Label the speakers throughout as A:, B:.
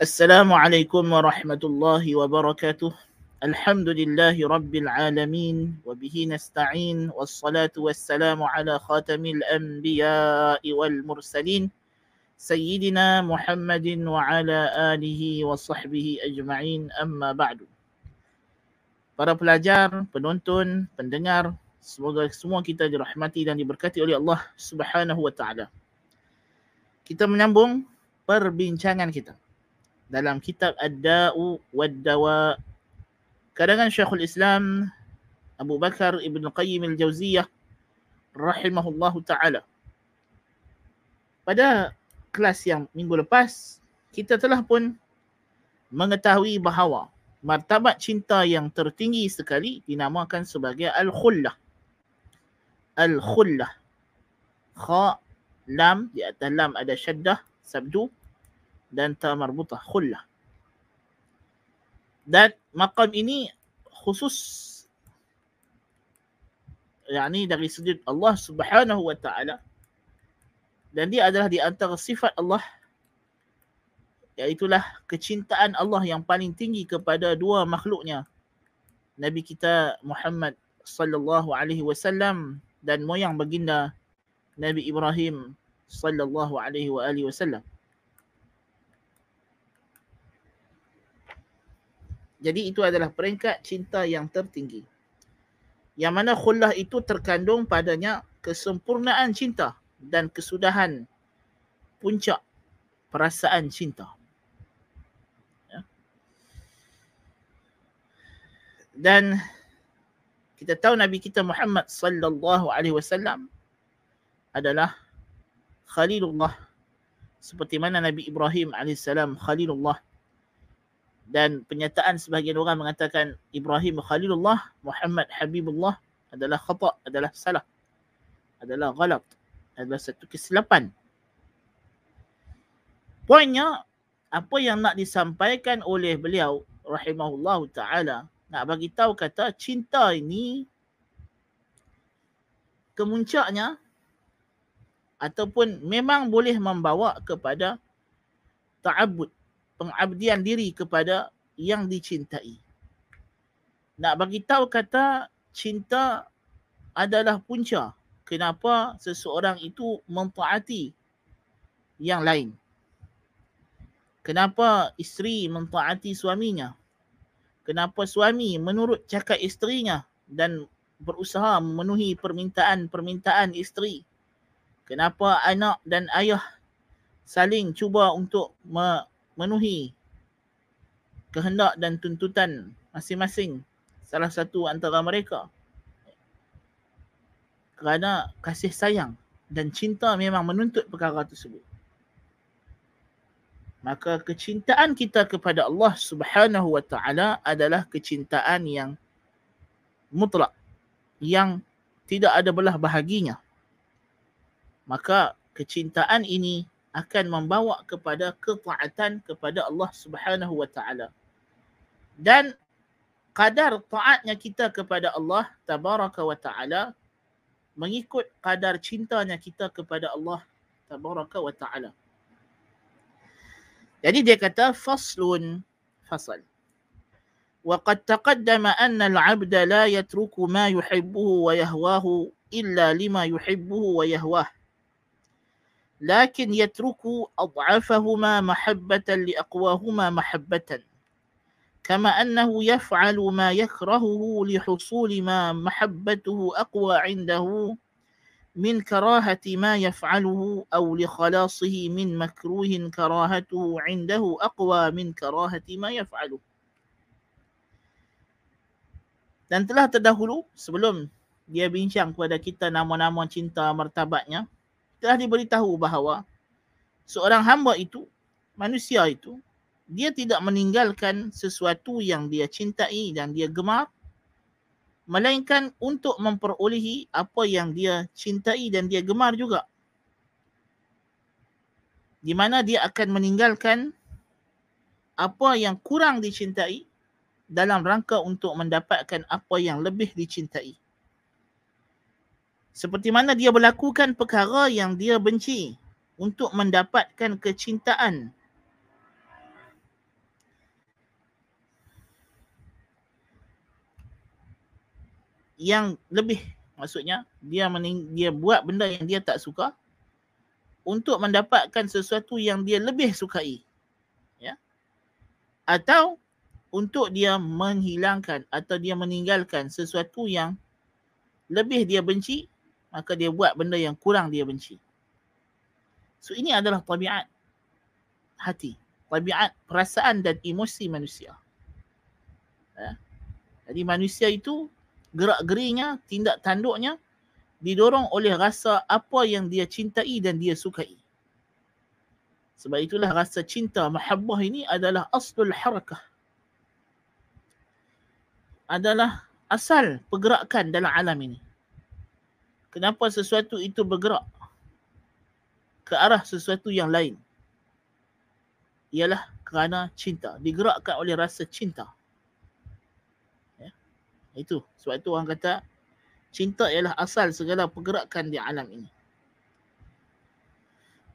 A: السلام عليكم ورحمة الله وبركاته الحمد لله رب العالمين وبه نستعين والصلاة والسلام على خاتم الأنبياء والمرسلين سيدنا محمد وعلى آله وصحبه أجمعين أما بعد Para pelajar, penonton, pendengar, semoga semua kita dirahmati dan diberkati oleh Allah Subhanahu wa taala. Kita menyambung perbincangan kita dalam kitab Ad-Da'u wad-Dawa karangan Syekhul Islam Abu Bakar Ibn Qayyim Al-Jauziyah rahimahullahu taala. Pada kelas yang minggu lepas kita telah pun mengetahui bahawa martabat cinta yang tertinggi sekali dinamakan sebagai al-khullah. Al-khullah. Kha lam di atas lam ada syaddah sabdu dan ta marbutah khullah. Dan maqam ini khusus yakni dari sudut Allah Subhanahu wa taala dan dia adalah di antara sifat Allah iaitulah kecintaan Allah yang paling tinggi kepada dua makhluknya Nabi kita Muhammad sallallahu alaihi wasallam dan moyang baginda Nabi Ibrahim sallallahu alaihi wa alihi wasallam. Jadi itu adalah peringkat cinta yang tertinggi. Yang mana khullah itu terkandung padanya kesempurnaan cinta dan kesudahan puncak perasaan cinta. dan kita tahu Nabi kita Muhammad sallallahu alaihi wasallam adalah Khalilullah seperti mana Nabi Ibrahim alaihissalam Khalilullah dan penyataan sebahagian orang mengatakan Ibrahim Khalilullah Muhammad Habibullah adalah khata adalah salah adalah galat adalah satu kesilapan. Poinnya apa yang nak disampaikan oleh beliau rahimahullahu taala nak bagi tahu kata cinta ini kemuncaknya ataupun memang boleh membawa kepada ta'abbud pengabdian diri kepada yang dicintai. Nak bagi tahu kata cinta adalah punca kenapa seseorang itu mentaati yang lain. Kenapa isteri mentaati suaminya? kenapa suami menurut cakap isterinya dan berusaha memenuhi permintaan-permintaan isteri. Kenapa anak dan ayah saling cuba untuk memenuhi kehendak dan tuntutan masing-masing salah satu antara mereka. Kerana kasih sayang dan cinta memang menuntut perkara tersebut maka kecintaan kita kepada Allah Subhanahu wa taala adalah kecintaan yang mutlak yang tidak ada belah bahaginya maka kecintaan ini akan membawa kepada ketaatan kepada Allah Subhanahu wa taala dan kadar taatnya kita kepada Allah tabaraka wa taala mengikut kadar cintanya kita kepada Allah tabaraka wa taala jadi dia kata faslun fasal. وقد تقدم أن العبد لا يترك ما يحبه ويهواه إلا لما يحبه ويهواه لكن يترك أضعفهما محبة لأقواهما محبة كما أنه يفعل ما يكرهه لحصول ما محبته أقوى عنده من كراهة ما يفعله أو لخلاصه من مكروه كراهته عنده أقوى من كراهة ما يفعله. Dan telah terdahulu sebelum dia bincang kepada kita nama-nama cinta martabatnya. Telah diberitahu bahawa seorang hamba itu manusia itu dia tidak meninggalkan sesuatu yang dia cintai dan dia gemar melainkan untuk memperolehi apa yang dia cintai dan dia gemar juga. Di mana dia akan meninggalkan apa yang kurang dicintai dalam rangka untuk mendapatkan apa yang lebih dicintai seperti mana dia melakukan perkara yang dia benci untuk mendapatkan kecintaan. Yang lebih maksudnya dia mening, dia buat benda yang dia tak suka untuk mendapatkan sesuatu yang dia lebih sukai ya. Atau untuk dia menghilangkan atau dia meninggalkan sesuatu yang lebih dia benci maka dia buat benda yang kurang dia benci so ini adalah tabiat hati tabiat perasaan dan emosi manusia ya. jadi manusia itu gerak-gerinya, tindak tanduknya didorong oleh rasa apa yang dia cintai dan dia sukai. Sebab itulah rasa cinta mahabbah ini adalah aslul harakah. Adalah asal pergerakan dalam alam ini Kenapa sesuatu itu bergerak ke arah sesuatu yang lain? Ialah kerana cinta. Digerakkan oleh rasa cinta. Itu sebab itu orang kata cinta ialah asal segala pergerakan di alam ini.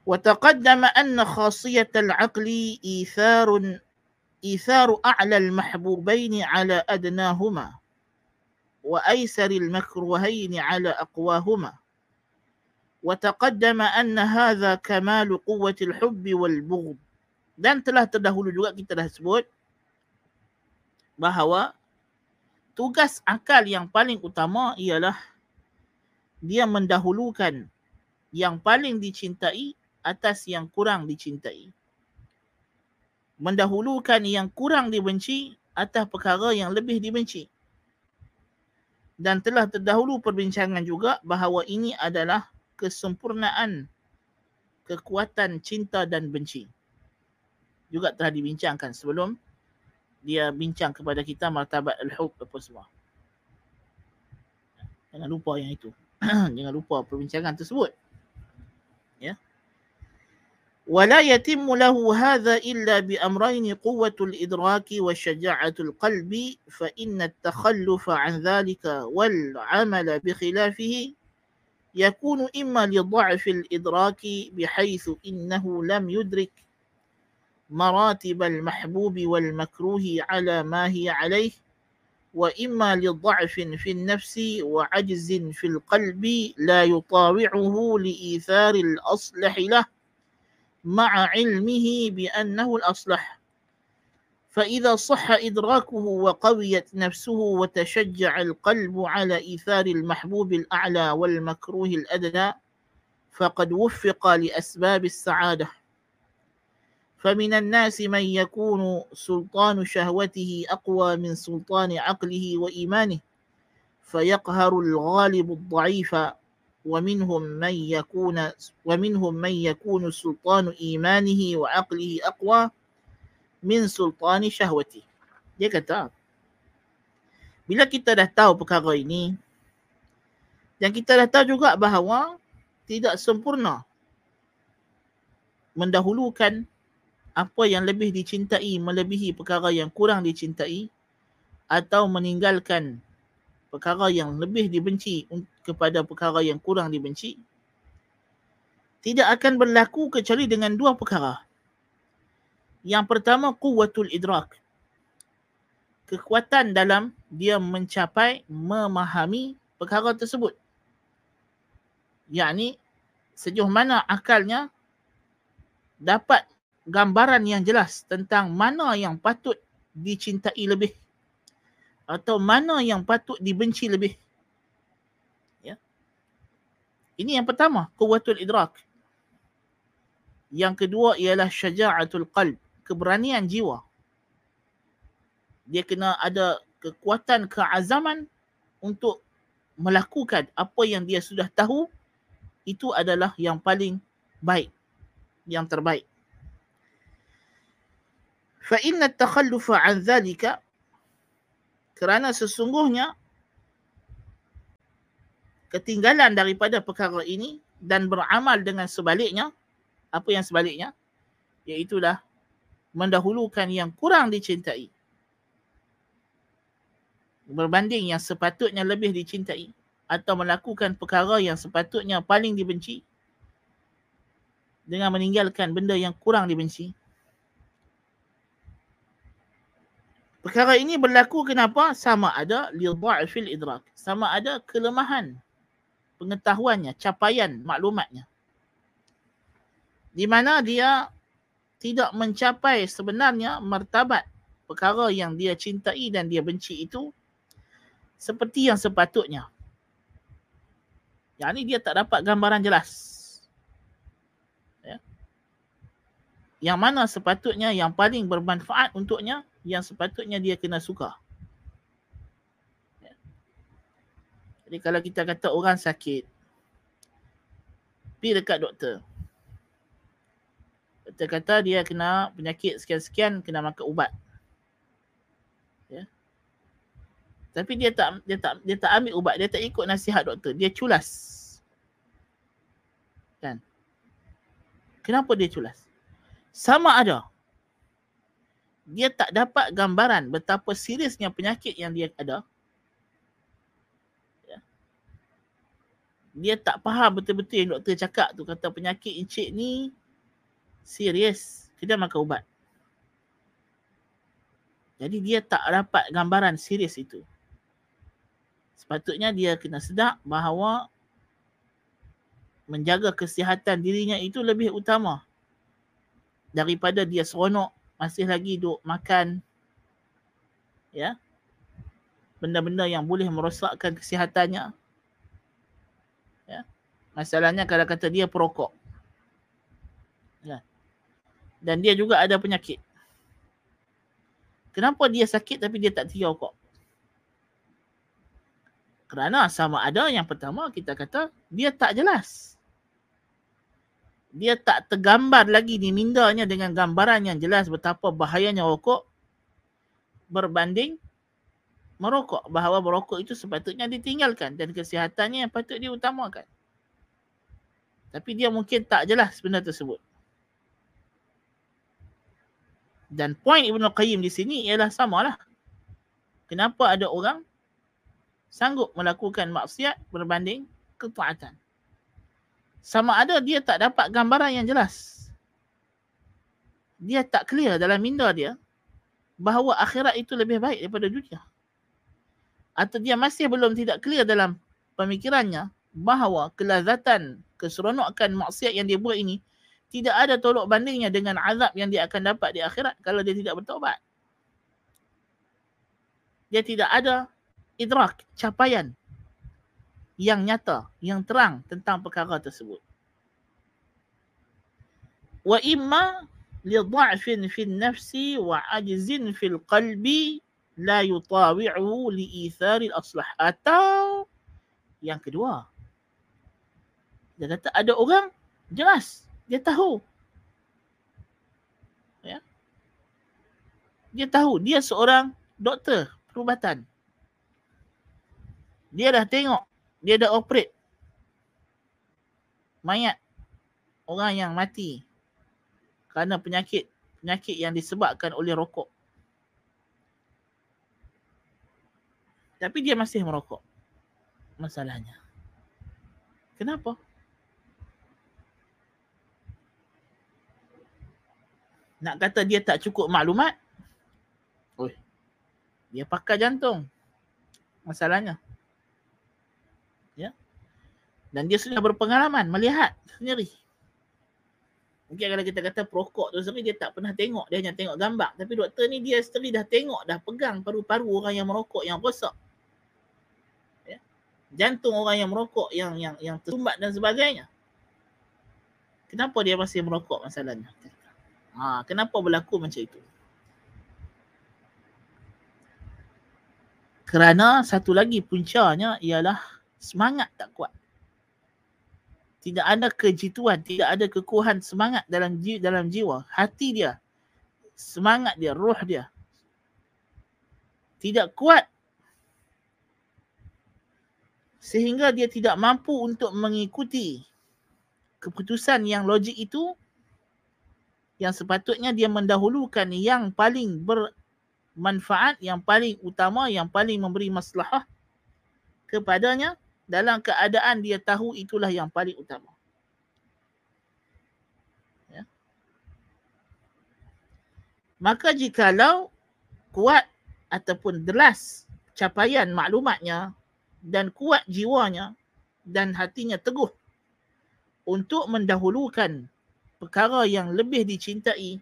A: وتقدم أن خاصية العقل إيثار إيثار أعلى المحبوبين على أدناهما وأيسر المكروهين على أقواهما وتقدم أن هذا كمال قوة الحب والبغض dan telah terdahulu juga kita dah sebut bahawa tugas akal yang paling utama ialah dia mendahulukan yang paling dicintai atas yang kurang dicintai. Mendahulukan yang kurang dibenci atas perkara yang lebih dibenci. Dan telah terdahulu perbincangan juga bahawa ini adalah kesempurnaan kekuatan cinta dan benci. Juga telah dibincangkan sebelum dia bincang kepada kita martabat al-hub apa semua. Jangan lupa yang itu. Jangan lupa perbincangan tersebut. Ya. ولا يتم له هذا إلا بأمرين قوة الإدراك وشجاعة القلب فإن التخلف عن ذلك والعمل بخلافه يكون إما لضعف الإدراك بحيث إنه لم يدرك مراتب المحبوب والمكروه على ما هي عليه وإما لضعف في النفس وعجز في القلب لا يطاوعه لإيثار الأصلح له. مع علمه بأنه الأصلح. فإذا صح إدراكه وقويت نفسه وتشجع القلب على إيثار المحبوب الأعلى والمكروه الأدنى فقد وفق لأسباب السعادة. فمن الناس من يكون سلطان شهوته أقوى من سلطان عقله وإيمانه فيقهر الغالب الضعيف ومنهم من يكون ومنهم من يكون سلطان إيمانه وعقله أقوى من سلطان شهوته. Dia kata, bila kita dah tahu perkara ini, dan kita dah tahu juga bahawa tidak sempurna mendahulukan apa yang lebih dicintai melebihi perkara yang kurang dicintai atau meninggalkan perkara yang lebih dibenci kepada perkara yang kurang dibenci tidak akan berlaku kecuali dengan dua perkara. Yang pertama quwwatul idrak. Kekuatan dalam dia mencapai memahami perkara tersebut. Yakni sejauh mana akalnya dapat gambaran yang jelas tentang mana yang patut dicintai lebih atau mana yang patut dibenci lebih. Ya. Ini yang pertama, kuwatul idrak. Yang kedua ialah syaja'atul qalb, keberanian jiwa. Dia kena ada kekuatan keazaman untuk melakukan apa yang dia sudah tahu itu adalah yang paling baik, yang terbaik. فإن التخلف عن ذلك kerana sesungguhnya ketinggalan daripada perkara ini dan beramal dengan sebaliknya apa yang sebaliknya iaitulah mendahulukan yang kurang dicintai berbanding yang sepatutnya lebih dicintai atau melakukan perkara yang sepatutnya paling dibenci dengan meninggalkan benda yang kurang dibenci Perkara ini berlaku kenapa? Sama ada li idrak. Sama ada kelemahan pengetahuannya, capaian maklumatnya. Di mana dia tidak mencapai sebenarnya martabat perkara yang dia cintai dan dia benci itu seperti yang sepatutnya. Yang ni dia tak dapat gambaran jelas. Ya. Yang mana sepatutnya yang paling bermanfaat untuknya, yang sepatutnya dia kena suka. Ya. Jadi kalau kita kata orang sakit, pergi dekat doktor. Doktor kata dia kena penyakit sekian-sekian, kena makan ubat. Tapi dia tak dia tak dia tak ambil ubat, dia tak ikut nasihat doktor, dia culas. Kan? Kenapa dia culas? Sama ada. Dia tak dapat gambaran betapa seriusnya penyakit yang dia ada. Ya. Dia tak faham betul-betul yang doktor cakap tu kata penyakit encik ni serius. Kita makan ubat. Jadi dia tak dapat gambaran serius itu sepatutnya dia kena sedar bahawa menjaga kesihatan dirinya itu lebih utama daripada dia seronok masih lagi duk makan ya benda-benda yang boleh merosakkan kesihatannya ya masalahnya kalau kata dia perokok ya dan dia juga ada penyakit kenapa dia sakit tapi dia tak tinggal rokok kerana sama ada yang pertama kita kata dia tak jelas. Dia tak tergambar lagi di mindanya dengan gambaran yang jelas betapa bahayanya rokok berbanding merokok. Bahawa merokok itu sepatutnya ditinggalkan dan kesihatannya yang patut diutamakan. Tapi dia mungkin tak jelas benda tersebut. Dan poin Ibn Qayyim di sini ialah samalah. Kenapa ada orang sanggup melakukan maksiat berbanding ketaatan. Sama ada dia tak dapat gambaran yang jelas. Dia tak clear dalam minda dia bahawa akhirat itu lebih baik daripada dunia. Atau dia masih belum tidak clear dalam pemikirannya bahawa kelazatan, keseronokan maksiat yang dia buat ini tidak ada tolok bandingnya dengan azab yang dia akan dapat di akhirat kalau dia tidak bertaubat. Dia tidak ada idrak, capaian yang nyata, yang terang tentang perkara tersebut. Wa imma li dha'fin fi nafsi wa ajzin fi qalbi la yutawi'u li ithari al-aslah. Atau yang kedua, dia kata ada orang jelas, dia tahu. Ya. Dia tahu, dia seorang doktor perubatan. Dia dah tengok. Dia dah operate. Mayat. Orang yang mati. Kerana penyakit. Penyakit yang disebabkan oleh rokok. Tapi dia masih merokok. Masalahnya. Kenapa? Nak kata dia tak cukup maklumat? Oi. Dia pakai jantung. Masalahnya. Dan dia sudah berpengalaman melihat sendiri. Mungkin kalau kita kata perokok tu sendiri dia tak pernah tengok. Dia hanya tengok gambar. Tapi doktor ni dia sendiri dah tengok. Dah pegang paru-paru orang yang merokok yang rosak. Ya? Jantung orang yang merokok yang yang yang tersumbat dan sebagainya. Kenapa dia masih merokok masalahnya? Ha, kenapa berlaku macam itu? Kerana satu lagi puncanya ialah semangat tak kuat tidak ada kejituan, tidak ada kekuatan semangat dalam jiwa, dalam jiwa, hati dia, semangat dia, roh dia. Tidak kuat sehingga dia tidak mampu untuk mengikuti keputusan yang logik itu yang sepatutnya dia mendahulukan yang paling bermanfaat, yang paling utama, yang paling memberi masalah kepadanya dalam keadaan dia tahu itulah yang paling utama. Ya. Maka jikalau kuat ataupun delas capaian maklumatnya dan kuat jiwanya dan hatinya teguh untuk mendahulukan perkara yang lebih dicintai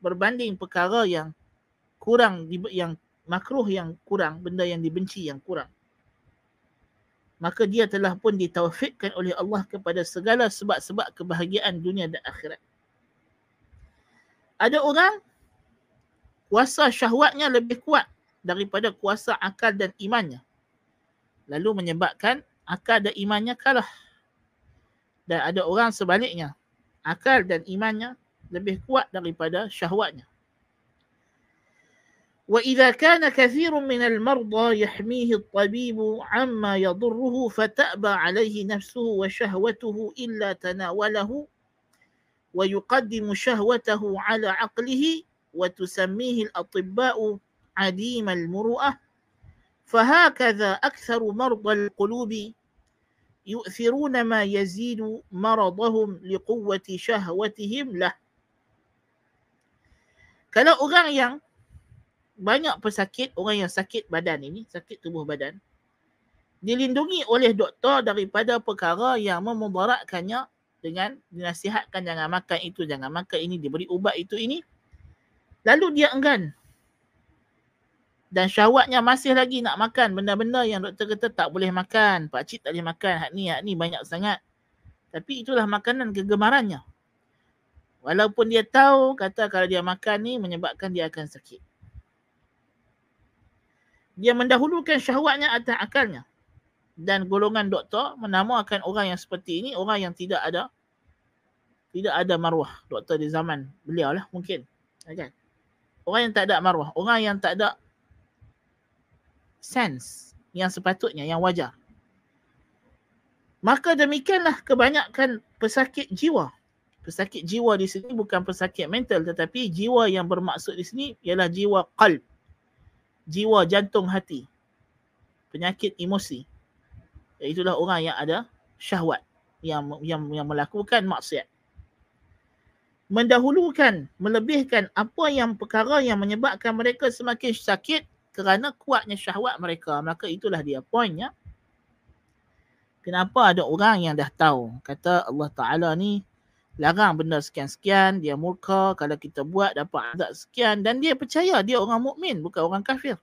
A: berbanding perkara yang kurang yang makruh yang kurang benda yang dibenci yang kurang maka dia telah pun ditaufikkan oleh Allah kepada segala sebab-sebab kebahagiaan dunia dan akhirat ada orang kuasa syahwatnya lebih kuat daripada kuasa akal dan imannya. Lalu menyebabkan akal dan imannya kalah. Dan ada orang sebaliknya. Akal dan imannya lebih kuat daripada syahwatnya. وإذا كان كثير من المرضى يحميه الطبيب عما يضره فتأبى عليه نفسه وشهوته إلا تناوله ويقدم شهوته على عقله وتسميه الأطباء عديم المروءة فهكذا أكثر مرضى القلوب يؤثرون ما يزيد مرضهم لقوة شهوتهم له Kalau orang yang banyak pesakit, orang yang sakit badan ini, sakit tubuh badan, dilindungi oleh doktor daripada perkara yang memudaratkannya dengan dinasihatkan jangan makan itu, jangan makan ini, diberi ubat itu ini. Lalu dia enggan dan syahwatnya masih lagi nak makan benda-benda yang doktor kata tak boleh makan. Pak cik tak boleh makan. Hak ni, hak ni banyak sangat. Tapi itulah makanan kegemarannya. Walaupun dia tahu kata kalau dia makan ni menyebabkan dia akan sakit. Dia mendahulukan syahwatnya atas akalnya. Dan golongan doktor menamakan orang yang seperti ini orang yang tidak ada tidak ada maruah. Doktor di zaman beliau lah mungkin. Kan? Orang yang tak ada maruah. Orang yang tak ada sense yang sepatutnya, yang wajar. Maka demikianlah kebanyakan pesakit jiwa. Pesakit jiwa di sini bukan pesakit mental tetapi jiwa yang bermaksud di sini ialah jiwa qalb. Jiwa jantung hati. Penyakit emosi. Itulah orang yang ada syahwat yang yang yang melakukan maksiat. Mendahulukan, melebihkan apa yang perkara yang menyebabkan mereka semakin sakit kerana kuatnya syahwat mereka. Maka itulah dia poinnya. Kenapa ada orang yang dah tahu kata Allah Ta'ala ni larang benda sekian-sekian, dia murka kalau kita buat dapat azab sekian dan dia percaya dia orang mukmin bukan orang kafir.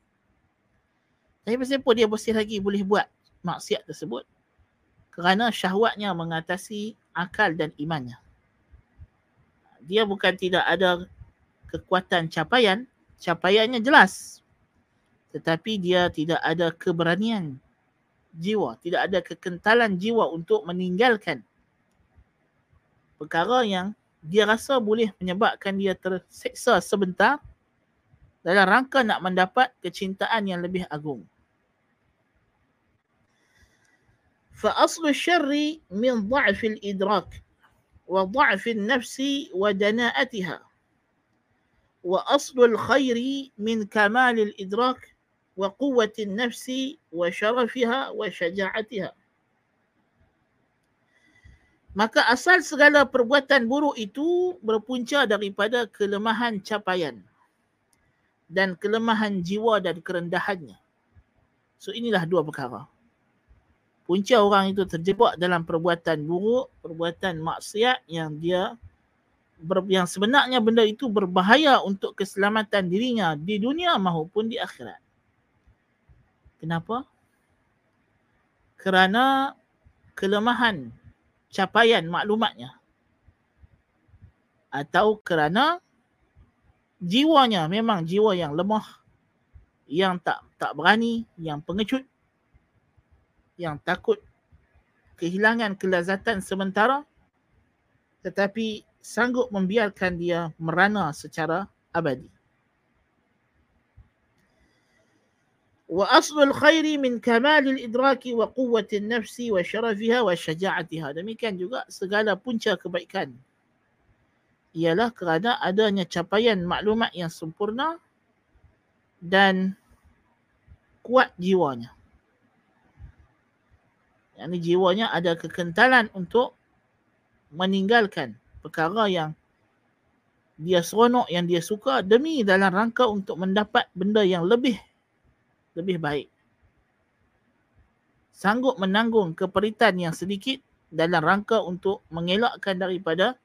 A: Tapi pasal apa dia masih lagi boleh buat maksiat tersebut? Kerana syahwatnya mengatasi akal dan imannya. Dia bukan tidak ada kekuatan capaian, capaiannya jelas tetapi dia tidak ada keberanian jiwa, tidak ada kekentalan jiwa untuk meninggalkan perkara yang dia rasa boleh menyebabkan dia terseksa sebentar dalam rangka nak mendapat kecintaan yang lebih agung. فأصل الشر من ضعف الإدراك وضعف النفس ودناءتها وأصل الخير من كمال الإدراك وقوة النفس وشرفها وشجاعتها Maka asal segala perbuatan buruk itu berpunca daripada kelemahan capaian dan kelemahan jiwa dan kerendahannya. So inilah dua perkara. Punca orang itu terjebak dalam perbuatan buruk, perbuatan maksiat yang dia yang sebenarnya benda itu berbahaya untuk keselamatan dirinya di dunia maupun di akhirat. Kenapa? Kerana kelemahan capaian maklumatnya. Atau kerana jiwanya memang jiwa yang lemah, yang tak tak berani, yang pengecut, yang takut kehilangan kelazatan sementara tetapi sanggup membiarkan dia merana secara abadi. وأصل الخير من كمال الإدراك وقوة النفس وشرفها وشجاعتها demikian juga segala punca kebaikan ialah kerana adanya capaian maklumat yang sempurna dan kuat jiwanya yang ini jiwanya ada kekentalan untuk meninggalkan perkara yang dia seronok yang dia suka demi dalam rangka untuk mendapat benda yang lebih lebih baik. Sanggup menanggung keperitan yang sedikit dalam rangka untuk mengelakkan daripada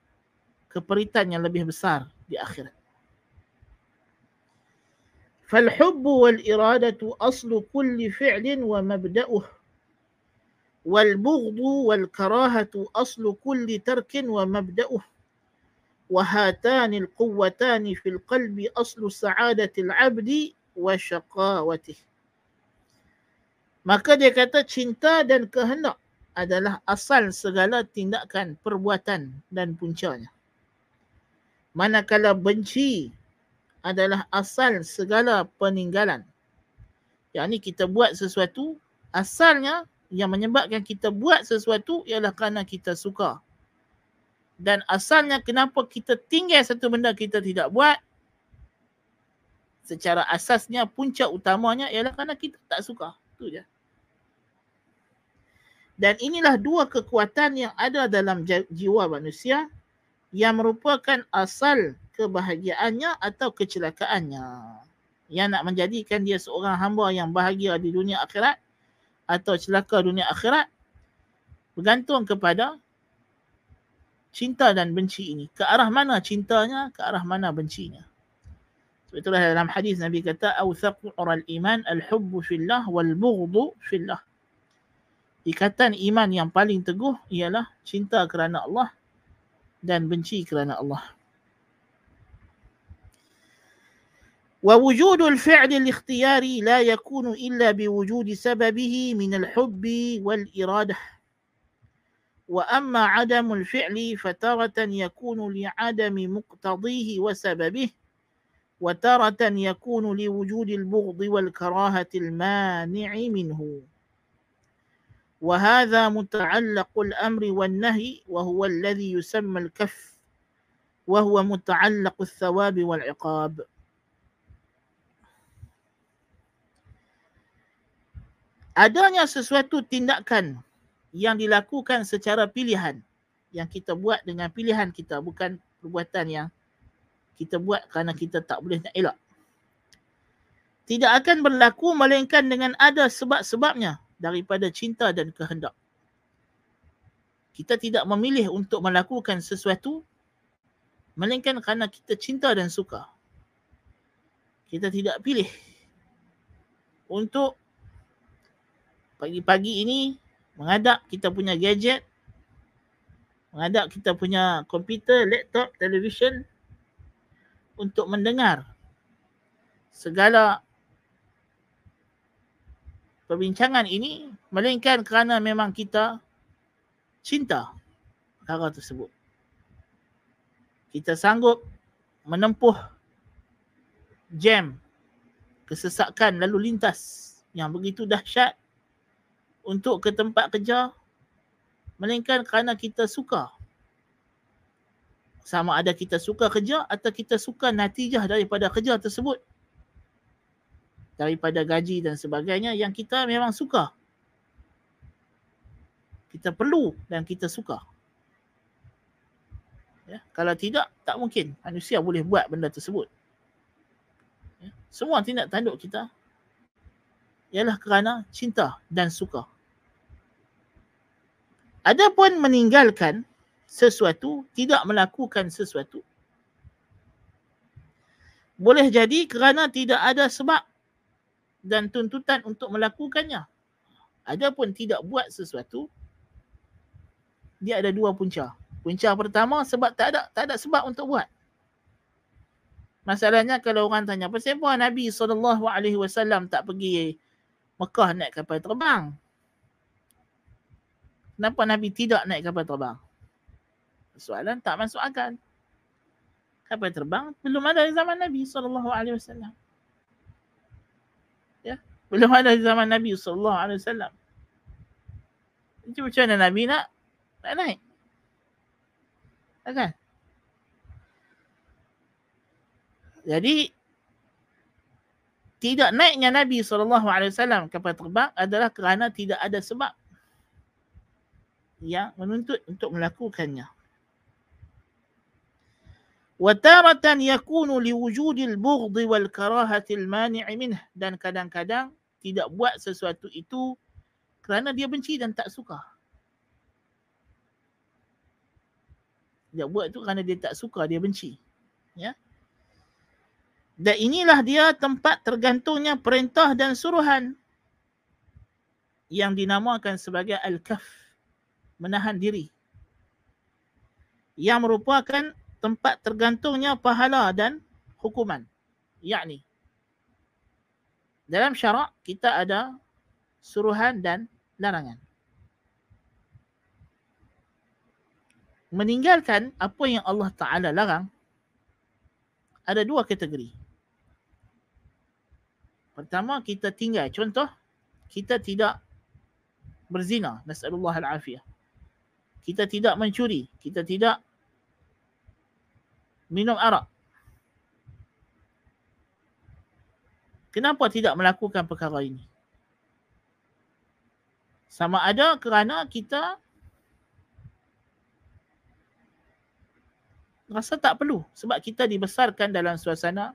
A: keperitan yang lebih besar di akhirat. فالحب والإرادة أصل كل فعل ومبدأه والبغض والكراهة أصل كل ترك ومبدأه وهاتان القوتان في القلب أصل سعادة العبد وشقاوته Maka dia kata cinta dan kehendak adalah asal segala tindakan, perbuatan dan puncanya. Manakala benci adalah asal segala peninggalan. Yang ni kita buat sesuatu, asalnya yang menyebabkan kita buat sesuatu ialah kerana kita suka dan asalnya kenapa kita tinggal satu benda kita tidak buat secara asasnya punca utamanya ialah kerana kita tak suka itu je dan inilah dua kekuatan yang ada dalam jiwa manusia yang merupakan asal kebahagiaannya atau kecelakaannya yang nak menjadikan dia seorang hamba yang bahagia di dunia akhirat atau celaka dunia akhirat bergantung kepada cinta dan benci ini. Ke arah mana cintanya, ke arah mana bencinya. Itulah dalam hadis Nabi kata, Awthaqu ural iman al-hubbu fillah wal-bughdu fillah. Ikatan iman yang paling teguh ialah cinta kerana Allah dan benci kerana Allah. ووجود الفعل الاختياري لا يكون إلا بوجود سببه من الحب والإرادة واما عدم الفعل فتره يكون لعدم مقتضيه وسببه وتره يكون لوجود البغض والكراهه المانع منه وهذا متعلق الامر والنهي وهو الذي يسمى الكف وهو متعلق الثواب والعقاب adanya sesuatu tindakan yang dilakukan secara pilihan yang kita buat dengan pilihan kita bukan perbuatan yang kita buat kerana kita tak boleh nak elak. Tidak akan berlaku melainkan dengan ada sebab-sebabnya daripada cinta dan kehendak. Kita tidak memilih untuk melakukan sesuatu melainkan kerana kita cinta dan suka. Kita tidak pilih untuk pagi-pagi ini mengadap kita punya gadget, mengadap kita punya komputer, laptop, televisyen untuk mendengar segala perbincangan ini melainkan kerana memang kita cinta perkara tersebut. Kita sanggup menempuh jam kesesakan lalu lintas yang begitu dahsyat untuk ke tempat kerja melainkan kerana kita suka. Sama ada kita suka kerja atau kita suka natijah daripada kerja tersebut. Daripada gaji dan sebagainya yang kita memang suka. Kita perlu dan kita suka. Ya, kalau tidak, tak mungkin manusia boleh buat benda tersebut. Ya, semua tindak tanduk kita ialah kerana cinta dan suka. Adapun meninggalkan sesuatu, tidak melakukan sesuatu. Boleh jadi kerana tidak ada sebab dan tuntutan untuk melakukannya. Adapun tidak buat sesuatu, dia ada dua punca. Punca pertama sebab tak ada tak ada sebab untuk buat. Masalahnya kalau orang tanya, kenapa Nabi SAW tak pergi Mekah naik kapal terbang. Kenapa Nabi tidak naik kapal terbang? Soalan tak masuk akal. Kapal terbang belum ada di zaman Nabi SAW. Ya, belum ada di zaman Nabi SAW. Jadi macam mana Nabi nak, nak naik? Kan? Jadi tidak naiknya Nabi SAW kapal terbang adalah kerana tidak ada sebab yang menuntut untuk melakukannya. وتارة يكون لوجود البغض والكراهة المانع منه dan kadang-kadang tidak buat sesuatu itu kerana dia benci dan tak suka. Dia buat itu kerana dia tak suka, dia benci. Ya. Dan inilah dia tempat tergantungnya perintah dan suruhan yang dinamakan sebagai al-kaf, menahan diri. Yang merupakan tempat tergantungnya pahala dan hukuman. Yakni dalam syarak kita ada suruhan dan larangan. Meninggalkan apa yang Allah Ta'ala larang ada dua kategori. Pertama kita tinggal. Contoh, kita tidak berzina. Nas'alullah al-afiyah. Kita tidak mencuri. Kita tidak minum arak. Kenapa tidak melakukan perkara ini? Sama ada kerana kita rasa tak perlu sebab kita dibesarkan dalam suasana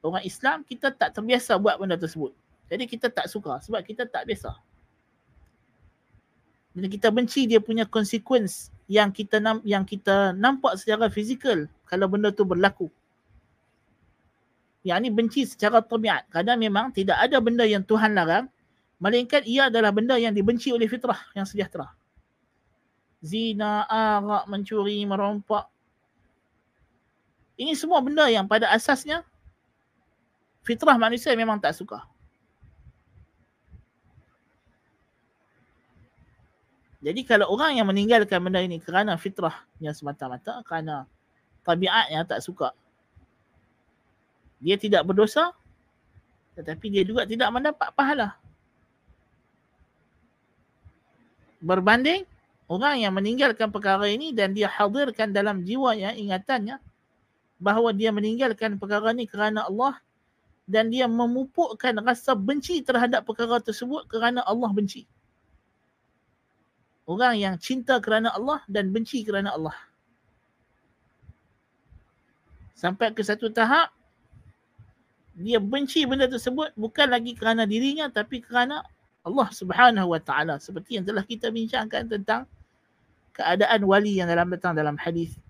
A: orang Islam kita tak terbiasa buat benda tersebut. Jadi kita tak suka sebab kita tak biasa. Bila kita benci dia punya konsekuens yang kita yang kita nampak secara fizikal kalau benda tu berlaku. Yang ni benci secara tabiat. Kadang memang tidak ada benda yang Tuhan larang Melainkan ia adalah benda yang dibenci oleh fitrah yang sejahtera. Zina, arak, mencuri, merompak. Ini semua benda yang pada asasnya fitrah manusia memang tak suka. Jadi kalau orang yang meninggalkan benda ini kerana fitrah yang semata-mata, kerana tabiatnya tak suka, dia tidak berdosa, tetapi dia juga tidak mendapat pahala. berbanding orang yang meninggalkan perkara ini dan dia hadirkan dalam jiwa yang ingatannya bahawa dia meninggalkan perkara ini kerana Allah dan dia memupukkan rasa benci terhadap perkara tersebut kerana Allah benci. Orang yang cinta kerana Allah dan benci kerana Allah. Sampai ke satu tahap dia benci benda tersebut bukan lagi kerana dirinya tapi kerana Allah Subhanahu wa taala. Seperti yang telah kita bincangkan tentang keadaan wali yang dalam datang dalam hadis.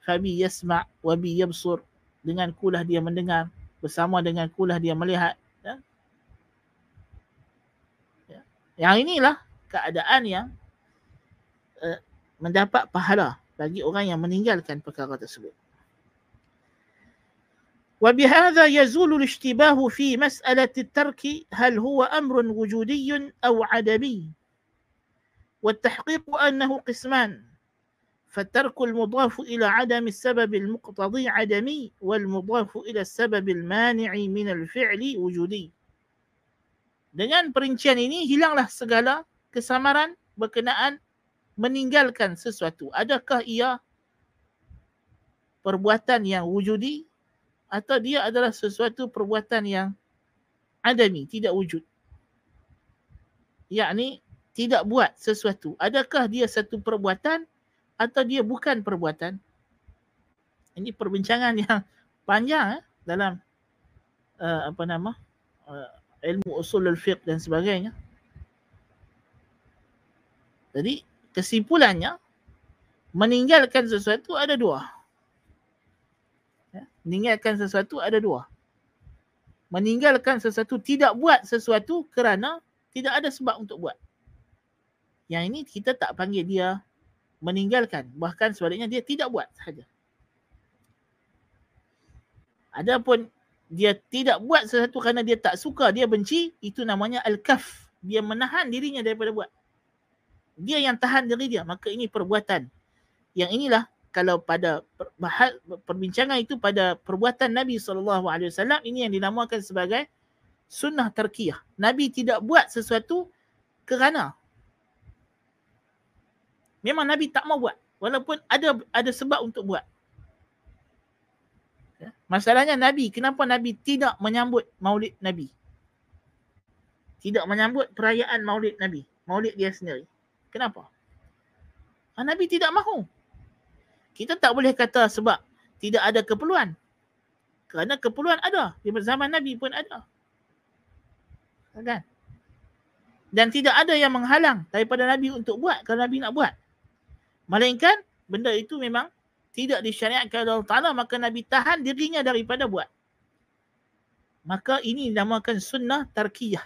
A: Fabi yasma wa bi yabsur. Dengan kulah dia mendengar bersama dengan kulah dia melihat. Ya. ya. yang inilah keadaan yang uh, mendapat pahala bagi orang yang meninggalkan perkara tersebut وبهذا يزول الاشتباه في مسألة الترك هل هو أمر وجودي أو عدمي. والتحقيق أنه قسمان فالترك المضاف إلى عدم السبب المقتضي عدمي والمضاف إلى السبب المانع من الفعل وجودي. Dengan perincian ini hilanglah segala kesamaran berkenaan meninggalkan sesuatu. Adakah ia perbuatan yang wujudi? Atau dia adalah sesuatu perbuatan yang adami, tidak wujud. Yakni tidak buat sesuatu. Adakah dia satu perbuatan atau dia bukan perbuatan? Ini perbincangan yang panjang eh, dalam uh, apa nama uh, ilmu usul al-fiqh dan sebagainya. Jadi kesimpulannya meninggalkan sesuatu ada dua meninggalkan sesuatu ada dua. Meninggalkan sesuatu tidak buat sesuatu kerana tidak ada sebab untuk buat. Yang ini kita tak panggil dia meninggalkan. Bahkan sebaliknya dia tidak buat sahaja. Adapun dia tidak buat sesuatu kerana dia tak suka, dia benci, itu namanya al-kaf. Dia menahan dirinya daripada buat. Dia yang tahan diri dia, maka ini perbuatan. Yang inilah kalau pada bahas perbincangan itu pada perbuatan Nabi SAW ini yang dinamakan sebagai sunnah terkiyah. Nabi tidak buat sesuatu kerana memang Nabi tak mau buat walaupun ada ada sebab untuk buat. Ya. Masalahnya Nabi, kenapa Nabi tidak menyambut maulid Nabi? Tidak menyambut perayaan maulid Nabi, maulid dia sendiri. Kenapa? Ah, Nabi tidak mahu Kita tak boleh kata sebab tidak ada keperluan. Kerana keperluan ada. Di zaman Nabi pun ada. Kan? Dan tidak ada yang menghalang daripada Nabi untuk buat kalau Nabi nak buat. Melainkan benda itu memang tidak disyariatkan oleh Allah Ta'ala maka Nabi tahan dirinya daripada buat. Maka ini dinamakan sunnah tarkiyah.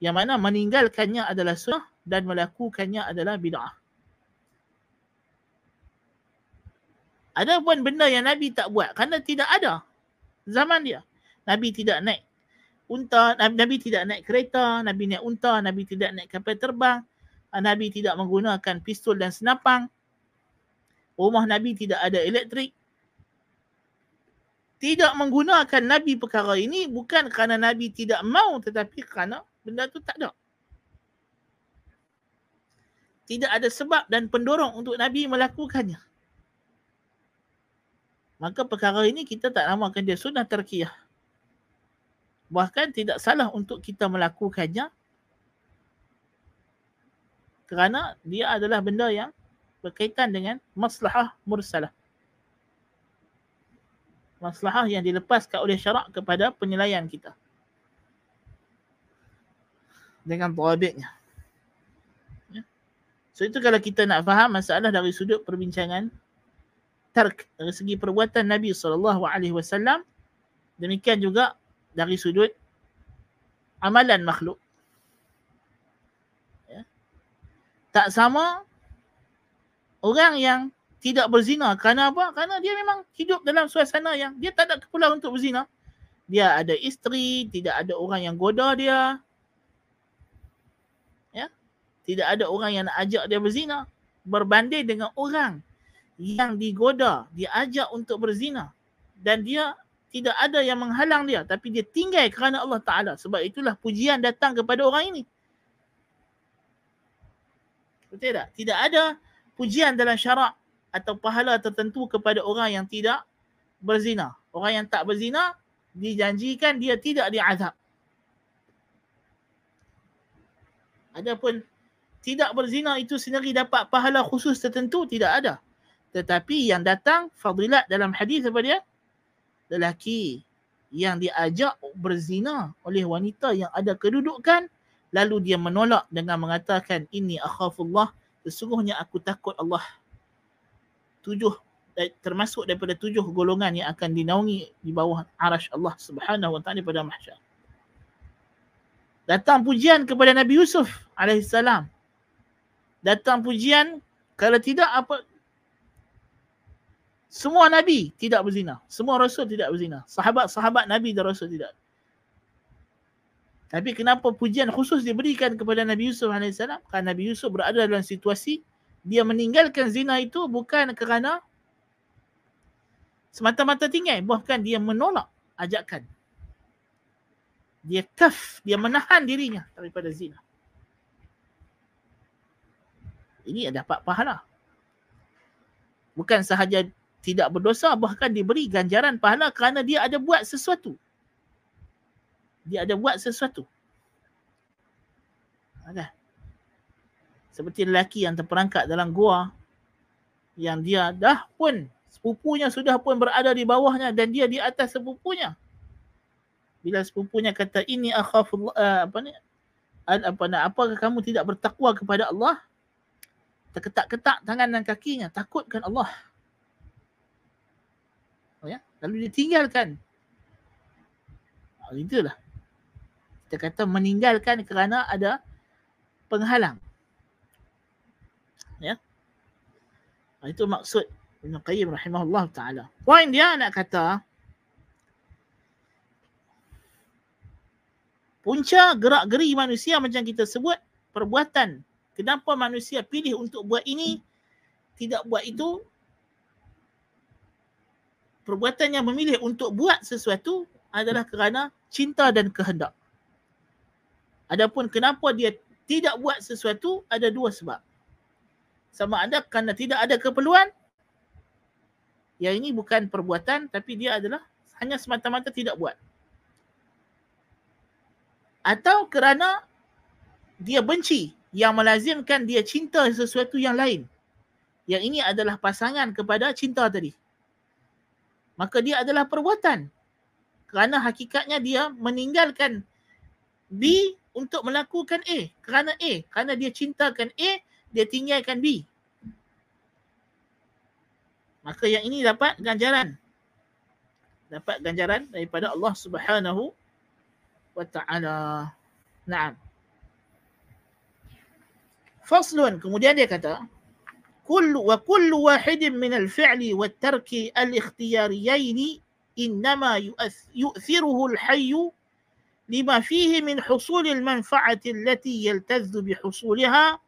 A: Yang mana meninggalkannya adalah sunnah dan melakukannya adalah bid'ah. Ada pun benda yang Nabi tak buat kerana tidak ada zaman dia. Nabi tidak naik unta, Nabi tidak naik kereta, Nabi naik unta, Nabi tidak naik kapal terbang, Nabi tidak menggunakan pistol dan senapang. Rumah Nabi tidak ada elektrik. Tidak menggunakan Nabi perkara ini bukan kerana Nabi tidak mau tetapi kerana benda tu tak ada. Tidak ada sebab dan pendorong untuk Nabi melakukannya. Maka perkara ini kita tak namakan dia sunnah terkiyah. Bahkan tidak salah untuk kita melakukannya kerana dia adalah benda yang berkaitan dengan maslahah mursalah. Maslahah yang dilepaskan oleh syarak kepada penilaian kita. Dengan tawabiknya. Ya. So itu kalau kita nak faham masalah dari sudut perbincangan tark dari segi perbuatan Nabi SAW demikian juga dari sudut amalan makhluk. Ya. tak sama orang yang tidak berzina. Kerana apa? kerana dia memang hidup dalam suasana yang dia tak ada keperluan untuk berzina. Dia ada isteri, tidak ada orang yang goda dia. Ya. Tidak ada orang yang nak ajak dia berzina. Berbanding dengan orang yang digoda, diajak untuk berzina dan dia tidak ada yang menghalang dia tapi dia tinggal kerana Allah Taala sebab itulah pujian datang kepada orang ini. Betul tak? Tidak ada pujian dalam syarak atau pahala tertentu kepada orang yang tidak berzina. Orang yang tak berzina dijanjikan dia tidak diazab. Adapun tidak berzina itu sendiri dapat pahala khusus tertentu tidak ada. Tetapi yang datang fadilat dalam hadis apa dia? Lelaki yang diajak berzina oleh wanita yang ada kedudukan lalu dia menolak dengan mengatakan ini akhafullah sesungguhnya aku takut Allah. Tujuh eh, termasuk daripada tujuh golongan yang akan dinaungi di bawah arash Allah Subhanahu wa taala pada mahsyar. Datang pujian kepada Nabi Yusuf alaihissalam. Datang pujian kalau tidak apa semua Nabi tidak berzina. Semua Rasul tidak berzina. Sahabat-sahabat Nabi dan Rasul tidak. Tapi kenapa pujian khusus diberikan kepada Nabi Yusuf AS? Kerana Nabi Yusuf berada dalam situasi dia meninggalkan zina itu bukan kerana semata-mata tinggal. Bahkan dia menolak ajakan. Dia kaf, dia menahan dirinya daripada zina. Ini dapat pahala. Bukan sahaja tidak berdosa bahkan diberi ganjaran pahala kerana dia ada buat sesuatu. Dia ada buat sesuatu. Ada. Seperti lelaki yang terperangkap dalam gua yang dia dah pun sepupunya sudah pun berada di bawahnya dan dia di atas sepupunya. Bila sepupunya kata ini akhafullah uh, apa ni? Apa nak apakah kamu tidak bertakwa kepada Allah? Terketak-ketak tangan dan kakinya takutkan Allah. Ya lalu dia tinggalkan. Oh, itulah. Kita kata meninggalkan kerana ada penghalang. Ya. Oh, itu maksud Ibn Qayyim rahimahullah ta'ala. Poin dia nak kata punca gerak geri manusia macam kita sebut perbuatan kenapa manusia pilih untuk buat ini tidak buat itu perbuatan yang memilih untuk buat sesuatu adalah kerana cinta dan kehendak. Adapun kenapa dia tidak buat sesuatu ada dua sebab. Sama ada kerana tidak ada keperluan. Yang ini bukan perbuatan tapi dia adalah hanya semata-mata tidak buat. Atau kerana dia benci yang melazimkan dia cinta sesuatu yang lain. yang ini adalah pasangan kepada cinta tadi. Maka dia adalah perbuatan. Kerana hakikatnya dia meninggalkan B untuk melakukan A. Kerana A. Kerana dia cintakan A, dia tinggalkan B. Maka yang ini dapat ganjaran. Dapat ganjaran daripada Allah Subhanahu wa ta'ala. Naam. Faslun. Kemudian dia kata, كل وكل واحد من الفعل والترك الاختياريين إنما يؤثره الحي لما فيه من حصول المنفعة التي يلتذ بحصولها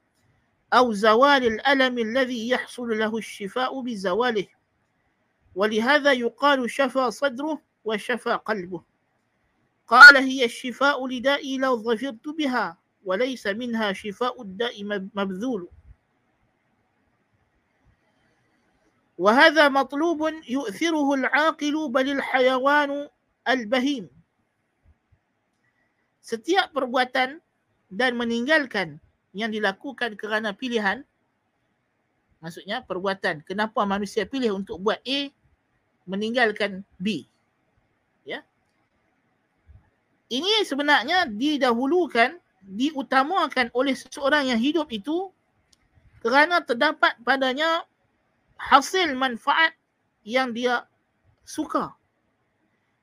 A: أو زوال الألم الذي يحصل له الشفاء بزواله. ولهذا يقال شفى صدره وشفى قلبه. قال هي الشفاء لدائي لو ظفرت بها وليس منها شفاء الداء مبذول. وهذا مطلوب يؤثره العاقل بل الحيوان البهيم setiap perbuatan dan meninggalkan yang dilakukan kerana pilihan maksudnya perbuatan kenapa manusia pilih untuk buat A meninggalkan B ya ini sebenarnya didahulukan diutamakan oleh seseorang yang hidup itu kerana terdapat padanya hasil manfaat yang dia suka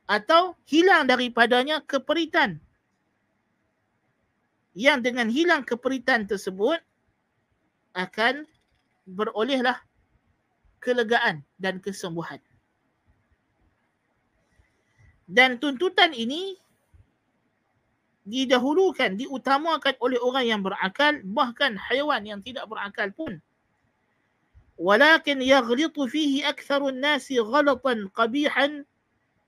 A: atau hilang daripadanya keperitan yang dengan hilang keperitan tersebut akan berolehlah kelegaan dan kesembuhan. Dan tuntutan ini didahulukan, diutamakan oleh orang yang berakal, bahkan haiwan yang tidak berakal pun ولكن يغلط فيه أكثر الناس غلطا قبيحا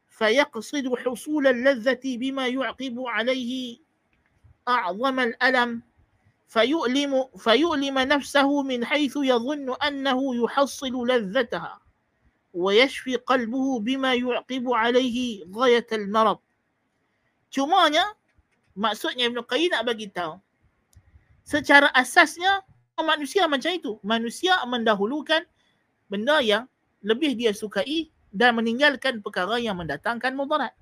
A: فيقصد حصول اللذة بما يعقب عليه أعظم الألم فيؤلم, فيؤلم نفسه من حيث يظن أنه يحصل لذتها ويشفي قلبه بما يعقب عليه غاية المرض. Cumanya maksudnya Ibn Qayyim nak bagi tahu secara asasnya manusia macam itu. Manusia mendahulukan benda yang lebih dia sukai dan meninggalkan perkara yang mendatangkan mudarat.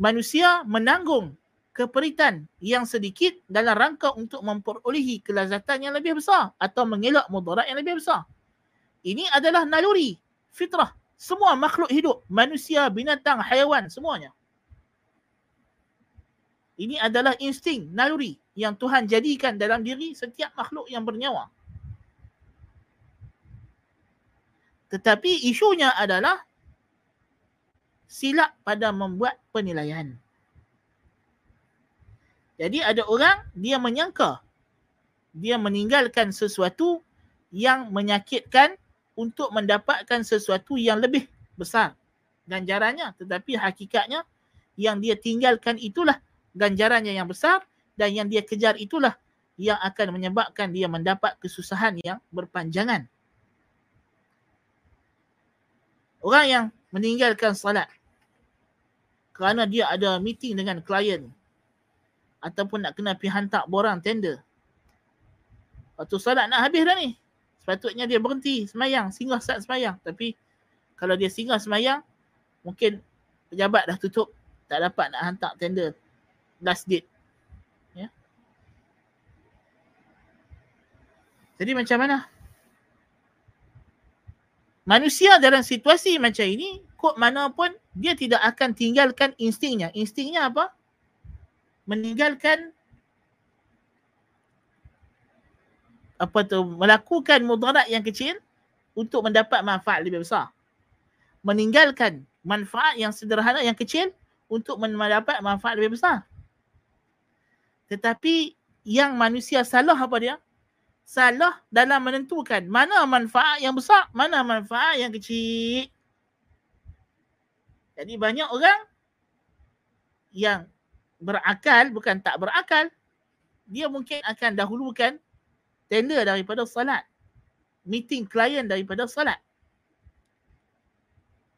A: Manusia menanggung keperitan yang sedikit dalam rangka untuk memperolehi kelazatan yang lebih besar atau mengelak mudarat yang lebih besar. Ini adalah naluri, fitrah. Semua makhluk hidup, manusia, binatang, haiwan, semuanya. Ini adalah insting, naluri yang Tuhan jadikan dalam diri setiap makhluk yang bernyawa. Tetapi isunya adalah silap pada membuat penilaian. Jadi ada orang dia menyangka dia meninggalkan sesuatu yang menyakitkan untuk mendapatkan sesuatu yang lebih besar ganjarannya tetapi hakikatnya yang dia tinggalkan itulah ganjarannya yang besar dan yang dia kejar itulah yang akan menyebabkan dia mendapat kesusahan yang berpanjangan. Orang yang meninggalkan salat kerana dia ada meeting dengan klien ataupun nak kena pergi hantar borang tender. Waktu salat nak habis dah ni. Sepatutnya dia berhenti semayang, singgah saat semayang. Tapi kalau dia singgah semayang, mungkin pejabat dah tutup. Tak dapat nak hantar tender last date. Jadi macam mana? Manusia dalam situasi macam ini, kod mana pun dia tidak akan tinggalkan instingnya. Instingnya apa? Meninggalkan apa tu melakukan mudarat yang kecil untuk mendapat manfaat lebih besar. Meninggalkan manfaat yang sederhana yang kecil untuk mendapat manfaat lebih besar. Tetapi yang manusia salah apa dia? salah dalam menentukan mana manfaat yang besar, mana manfaat yang kecil. Jadi banyak orang yang berakal bukan tak berakal, dia mungkin akan dahulukan tender daripada salat. Meeting klien daripada salat.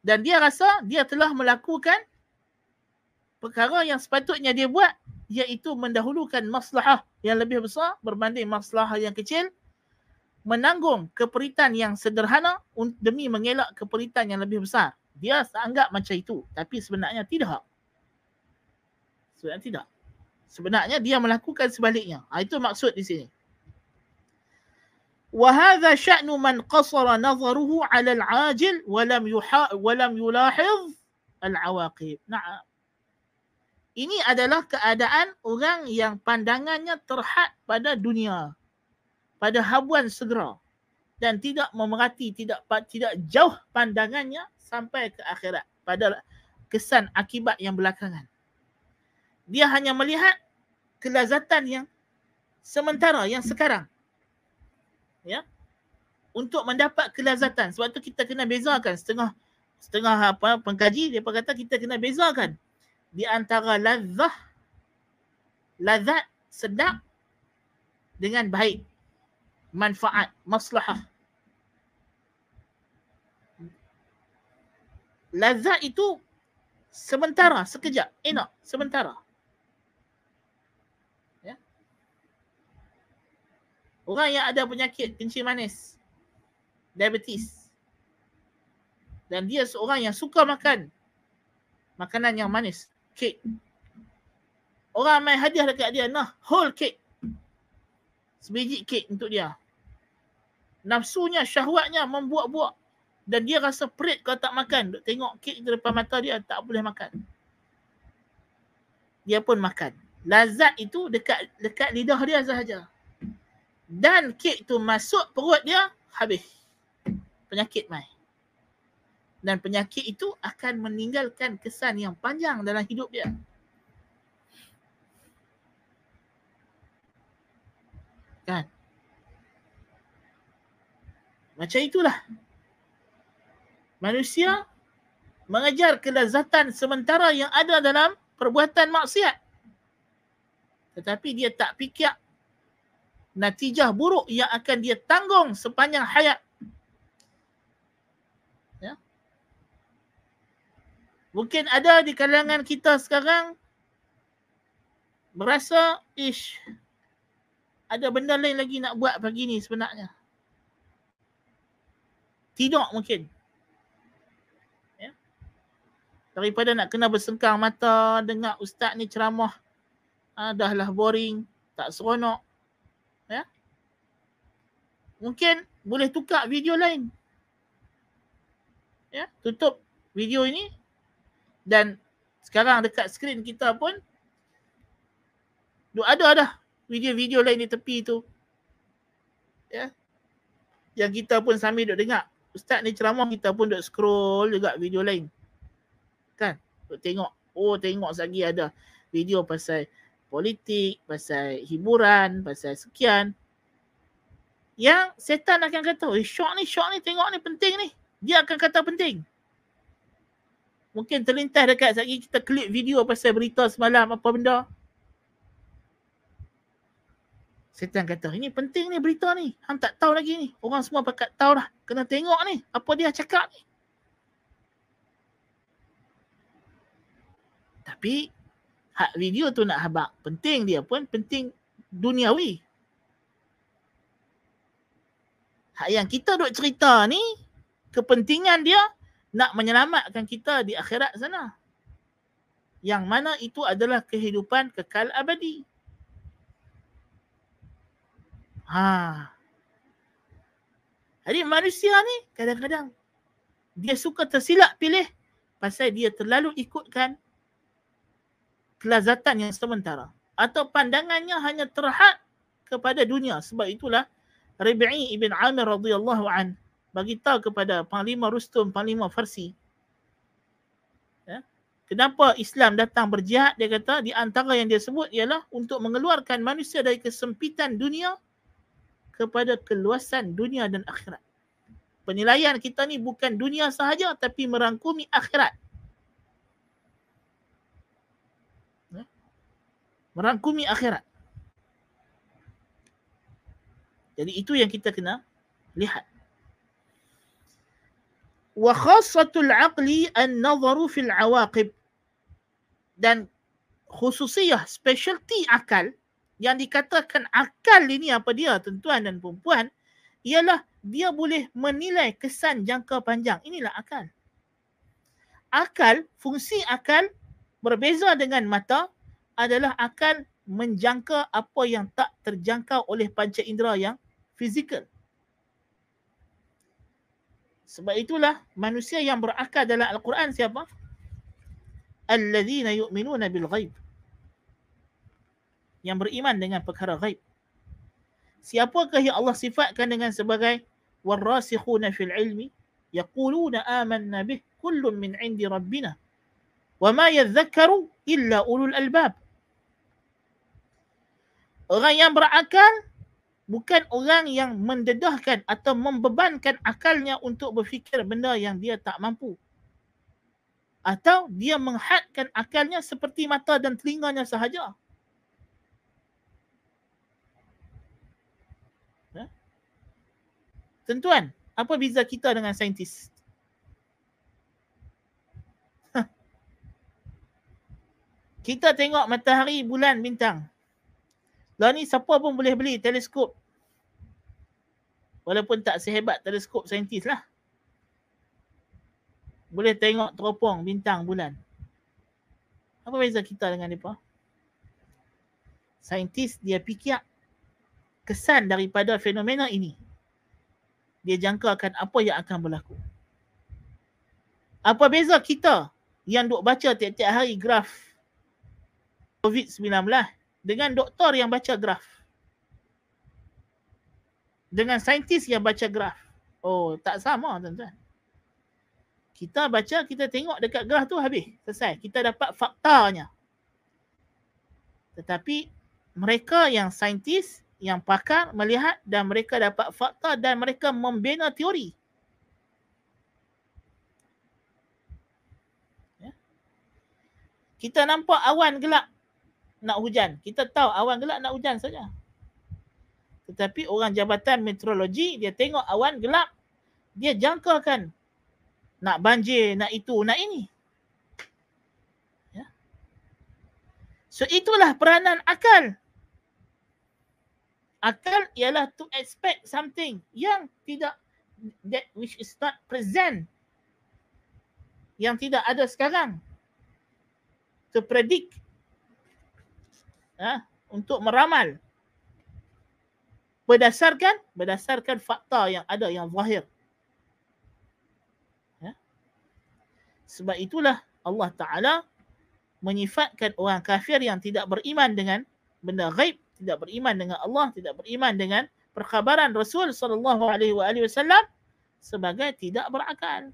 A: Dan dia rasa dia telah melakukan perkara yang sepatutnya dia buat iaitu mendahulukan maslahah yang lebih besar berbanding maslahah yang kecil menanggung keperitan yang sederhana demi mengelak keperitan yang lebih besar. Dia anggap macam itu. Tapi sebenarnya tidak. Sebenarnya tidak. Sebenarnya dia melakukan sebaliknya. Ha, itu maksud di sini. وهذا شأن من قصر نظره على العاجل ولم يحا ولم يلاحظ العواقب. نعم. ini adalah keadaan orang yang pandangannya terhad pada dunia pada habuan segera dan tidak memerhati tidak tidak jauh pandangannya sampai ke akhirat pada kesan akibat yang belakangan. Dia hanya melihat kelazatan yang sementara yang sekarang. Ya. Untuk mendapat kelazatan. Sebab tu kita kena bezakan setengah setengah apa pengkaji dia kata kita kena bezakan di antara lazah lazat sedap dengan baik manfaat, maslahah. Lazat itu sementara, sekejap, enak, sementara. Ya. Orang yang ada penyakit kencing manis, diabetes, dan dia seorang yang suka makan makanan yang manis, kek. Orang main hadiah dekat dia, nah, whole cake. Sebiji kek untuk dia nafsunya, syahwatnya membuat-buat dan dia rasa perit kalau tak makan. Duk tengok kek di depan mata dia tak boleh makan. Dia pun makan. Lazat itu dekat dekat lidah dia sahaja. Dan kek tu masuk perut dia habis. Penyakit mai. Dan penyakit itu akan meninggalkan kesan yang panjang dalam hidup dia. Kan? Macam itulah. Manusia mengejar kelazatan sementara yang ada dalam perbuatan maksiat. Tetapi dia tak fikir natijah buruk yang akan dia tanggung sepanjang hayat. Ya. Mungkin ada di kalangan kita sekarang berasa ish ada benda lain lagi nak buat pagi ni sebenarnya. Tidur mungkin. Ya. Daripada nak kena bersengkang mata dengar ustaz ni ceramah. Ah, dah lah boring. Tak seronok. Ya. Mungkin boleh tukar video lain. Ya, tutup video ini dan sekarang dekat skrin kita pun ada dah video-video lain di tepi tu. Ya. Yang kita pun sambil duk dengar ustaz ni ceramah kita pun duk scroll juga video lain. Kan? Duk tengok. Oh tengok lagi ada video pasal politik, pasal hiburan, pasal sekian. Yang setan akan kata, syok ni, syok ni, tengok ni penting ni. Dia akan kata penting. Mungkin terlintas dekat lagi kita klik video pasal berita semalam apa benda. Setan kata, ini penting ni berita ni. Hang tak tahu lagi ni. Orang semua pakat tahu dah. Kena tengok ni. Apa dia cakap ni. Tapi, hak video tu nak habak. Penting dia pun penting duniawi. Hak yang kita duk cerita ni, kepentingan dia nak menyelamatkan kita di akhirat sana. Yang mana itu adalah kehidupan kekal abadi. Ha. Jadi manusia ni kadang-kadang dia suka tersilap pilih pasal dia terlalu ikutkan kelazatan yang sementara atau pandangannya hanya terhad kepada dunia sebab itulah Rabi'i ibn Amir radhiyallahu an bagi tahu kepada panglima Rustum panglima Farsi ya, kenapa Islam datang berjihad dia kata di antara yang dia sebut ialah untuk mengeluarkan manusia dari kesempitan dunia kepada keluasan dunia dan akhirat. Penilaian kita ni bukan dunia sahaja tapi merangkumi akhirat. Ya? Merangkumi akhirat. Jadi itu yang kita kena lihat. Wa khassatul aqli an-nazaru fil awaqib. Dan khususiyah specialty akal yang dikatakan akal ini apa dia tuan-tuan dan perempuan ialah dia boleh menilai kesan jangka panjang. Inilah akal. Akal, fungsi akal berbeza dengan mata adalah akal menjangka apa yang tak terjangkau oleh panca indera yang fizikal. Sebab itulah manusia yang berakal dalam Al-Quran siapa? Alladzina yu'minuna bil ghaib. Yang beriman dengan perkara ghaib. Siapakah yang Allah sifatkan dengan sebagai warasikhuna fil ilmi yaquluna amanna bih kullun min indi rabbina wa ma yadhakkaru illa ulul albab. Orang yang berakal bukan orang yang mendedahkan atau membebankan akalnya untuk berfikir benda yang dia tak mampu. Atau dia menghadkan akalnya seperti mata dan telinganya sahaja. Ya? Tentuan, apa beza kita dengan saintis? Kita tengok matahari, bulan, bintang. Lah ni siapa pun boleh beli teleskop. Walaupun tak sehebat teleskop saintis lah. Boleh tengok teropong, bintang, bulan. Apa beza kita dengan mereka? Saintis dia fikir kesan daripada fenomena ini. Dia jangkakan apa yang akan berlaku. Apa beza kita yang duk baca tiap-tiap hari graf COVID-19 dengan doktor yang baca graf. Dengan saintis yang baca graf. Oh, tak sama tuan-tuan. Kita baca, kita tengok dekat graf tu habis. Selesai. Kita dapat faktanya. Tetapi mereka yang saintis, yang pakar melihat dan mereka dapat fakta dan mereka membina teori. Ya. Kita nampak awan gelap nak hujan. Kita tahu awan gelap nak hujan saja. Tetapi orang jabatan meteorologi dia tengok awan gelap, dia jangkakan nak banjir, nak itu, nak ini. Ya. So itulah peranan akal. Akal ialah to expect something yang tidak that which is not present. Yang tidak ada sekarang. To predict ha, untuk meramal berdasarkan berdasarkan fakta yang ada yang zahir. Ya. Sebab itulah Allah Taala menyifatkan orang kafir yang tidak beriman dengan benda gaib, tidak beriman dengan Allah, tidak beriman dengan perkhabaran Rasul sallallahu alaihi wasallam sebagai tidak berakal.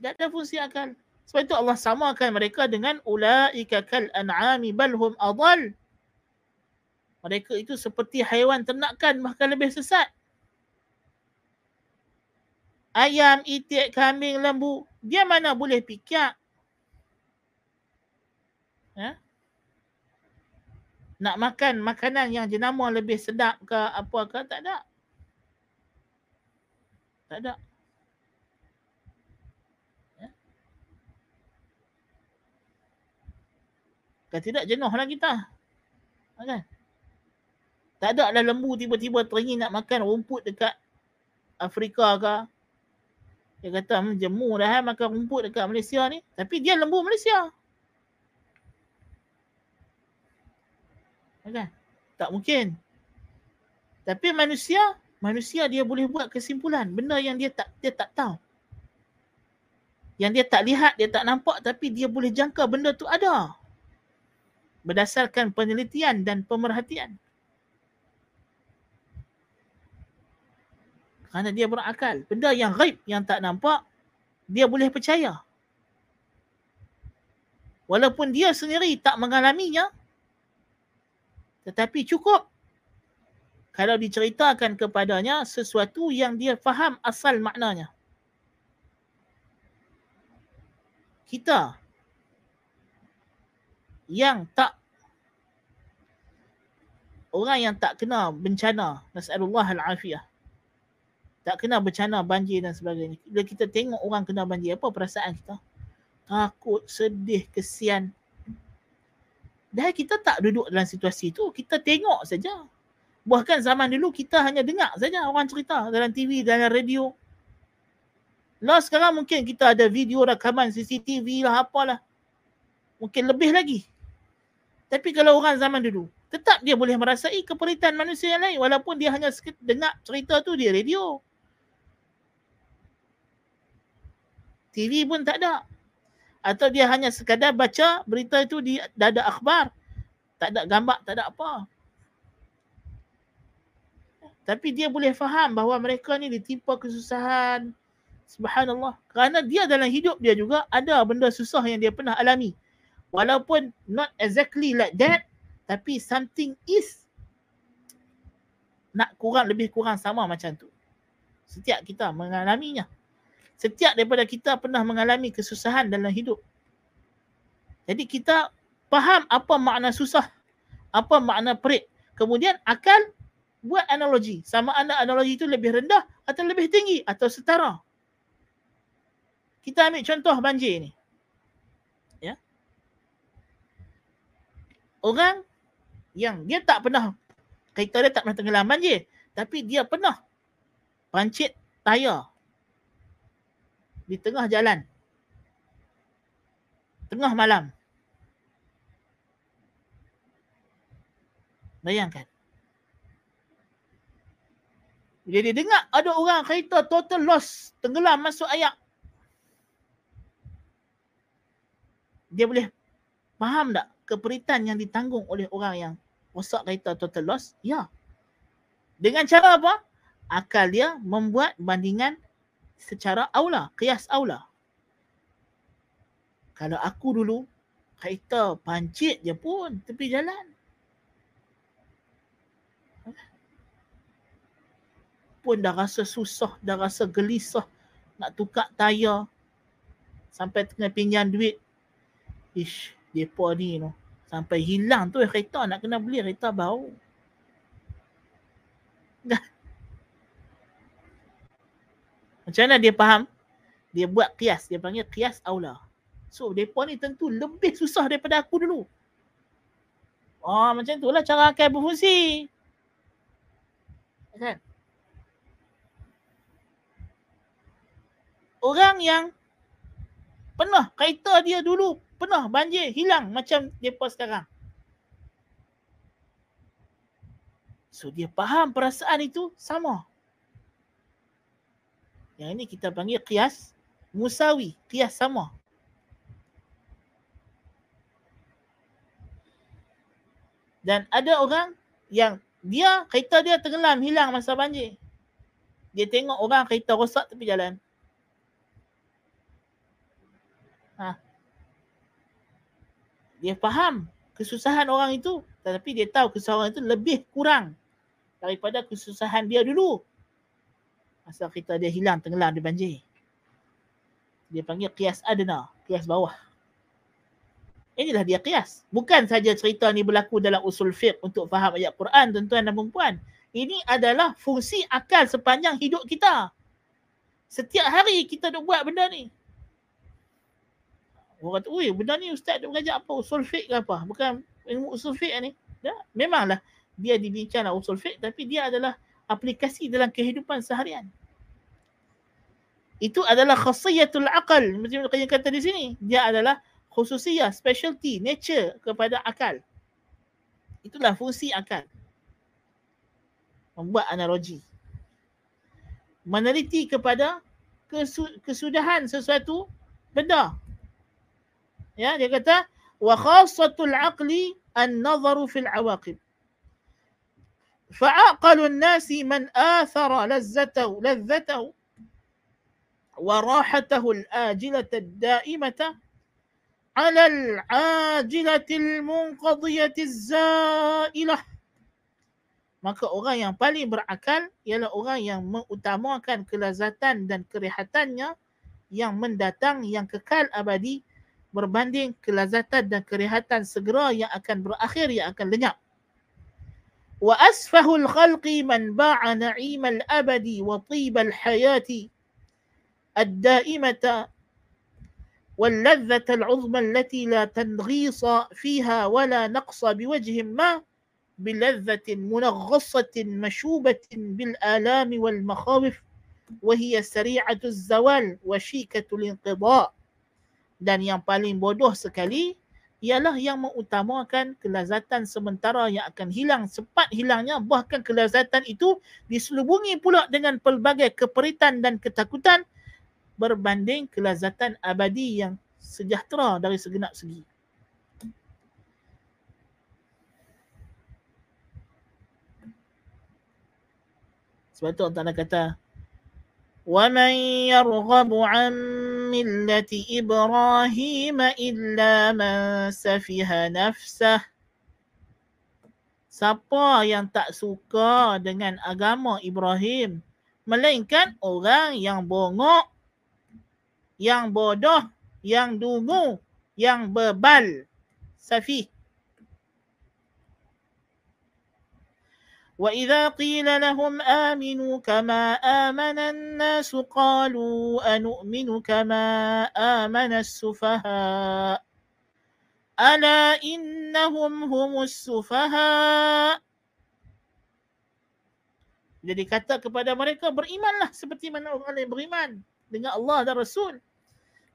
A: Tidak ada fungsi akal. Sebab itu Allah samakan mereka dengan ulaika kal an'ami bal hum adall. Mereka itu seperti haiwan ternakan bahkan lebih sesat. Ayam, itik, kambing, lembu, dia mana boleh pikir? Ya? Nak makan makanan yang jenama lebih sedap ke apa ke? Tak ada. Tak ada. Kalau tidak jenuhlah kita. Kan? Tak ada lah lembu tiba-tiba teringin nak makan rumput dekat Afrika ke. Dia kata hmm, jemu dah eh, makan rumput dekat Malaysia ni. Tapi dia lembu Malaysia. Kan? Tak mungkin. Tapi manusia, manusia dia boleh buat kesimpulan. Benda yang dia tak dia tak tahu. Yang dia tak lihat, dia tak nampak tapi dia boleh jangka benda tu ada berdasarkan penelitian dan pemerhatian. Kerana dia berakal. Benda yang gaib, yang tak nampak, dia boleh percaya. Walaupun dia sendiri tak mengalaminya, tetapi cukup kalau diceritakan kepadanya sesuatu yang dia faham asal maknanya. Kita yang tak orang yang tak kena bencana nasallallahu alafiyah tak kena bencana banjir dan sebagainya bila kita tengok orang kena banjir apa perasaan kita takut sedih kesian dah kita tak duduk dalam situasi itu kita tengok saja Bahkan zaman dulu kita hanya dengar saja orang cerita dalam TV, dalam radio. Lah sekarang mungkin kita ada video rakaman CCTV lah apalah. Mungkin lebih lagi. Tapi kalau orang zaman dulu, tetap dia boleh merasai keperitan manusia yang lain walaupun dia hanya dengar cerita tu di radio. TV pun tak ada. Atau dia hanya sekadar baca berita itu di dada akhbar. Tak ada gambar, tak ada apa. Tapi dia boleh faham bahawa mereka ni ditimpa kesusahan. Subhanallah. Kerana dia dalam hidup dia juga ada benda susah yang dia pernah alami. Walaupun not exactly like that. Tapi something is nak kurang lebih kurang sama macam tu. Setiap kita mengalaminya. Setiap daripada kita pernah mengalami kesusahan dalam hidup. Jadi kita faham apa makna susah. Apa makna perit. Kemudian akal buat analogi. Sama ada analogi itu lebih rendah atau lebih tinggi atau setara. Kita ambil contoh banjir ni. Ya. Orang yang dia tak pernah kereta dia tak pernah tenggelam banjir. Tapi dia pernah pancit tayar di tengah jalan. Tengah malam. Bayangkan. Bila dia dengar ada orang kereta total loss, tenggelam masuk ayak. Dia boleh faham tak keperitan yang ditanggung oleh orang yang rosak kereta total loss? Ya. Dengan cara apa? Akal dia membuat bandingan secara aula, kias aula. Kalau aku dulu kereta pancit je pun tepi jalan. pun dah rasa susah, dah rasa gelisah nak tukar tayar sampai kena pinjam duit. Ish, depa ni no. Sampai hilang tu kereta nak kena beli kereta baru. Macam mana dia faham? Dia buat kias, dia panggil kias aula. So, depa ni tentu lebih susah daripada aku dulu. Oh, macam itulah cara akal berfungsi. Kan? orang yang pernah kereta dia dulu pernah banjir hilang macam depa sekarang. So dia faham perasaan itu sama. Yang ini kita panggil kias musawi, kias sama. Dan ada orang yang dia kereta dia tenggelam hilang masa banjir. Dia tengok orang kereta rosak tepi jalan. Ha. Dia faham kesusahan orang itu tetapi dia tahu kesusahan itu lebih kurang daripada kesusahan dia dulu. Masa kita dia hilang tenggelam di banjir. Dia panggil kias adna, kias bawah. Inilah dia kias. Bukan saja cerita ni berlaku dalam usul fiqh untuk faham ayat Quran tuan-tuan dan puan Ini adalah fungsi akal sepanjang hidup kita. Setiap hari kita duk buat benda ni. Orang kata, ui benda ni ustaz dia mengajar apa? Usul fiqh ke apa? Bukan ilmu usul fiqh ni. Ya? Memanglah dia dibincanglah usul fiqh tapi dia adalah aplikasi dalam kehidupan seharian. Itu adalah khasiyatul aqal. Macam yang kata di sini. Dia adalah khususiyah, specialty, nature kepada akal. Itulah fungsi akal. Membuat analogi. Meneliti kepada kesudahan sesuatu benda ya dia kata wa khassatul aqli an-nazaru fil awaqib فعقل الناس من آثر لذته لذته وراحته الآجلة الدائمة على العاجلة المنقضية الزائلة maka orang yang paling berakal ialah orang yang mengutamakan kelazatan dan kerehatannya yang mendatang yang kekal abadi berbanding kelazatan dan kerehatan segera yang akan berakhir yang akan lenyap. Wa asfahul khalqi man ba'a na'imal abadi wa tibal hayati الدائمة واللذة العظمى التي لا تنغيص فيها ولا نقص بوجه ما بلذة منغصة مشوبة بالآلام والمخاوف وهي سريعة الزوال وشيكة الانقضاء dan yang paling bodoh sekali ialah yang mengutamakan kelazatan sementara yang akan hilang cepat hilangnya bahkan kelazatan itu diselubungi pula dengan pelbagai keperitan dan ketakutan berbanding kelazatan abadi yang sejahtera dari segenap segi. Sebab tu Allah kata ومن يرغب عن ملة إبراهيم إلا من سفه نفسه Siapa yang tak suka dengan agama Ibrahim melainkan orang yang bongok, yang bodoh, yang dungu, yang bebal, safih. وإذا قيل لهم آمنوا كما آمن الناس قالوا أنؤمن كما آمن السفهاء ألا إنهم هم السفهاء Jadi kata kepada mereka berimanlah seperti mana orang lain beriman dengan Allah dan Rasul.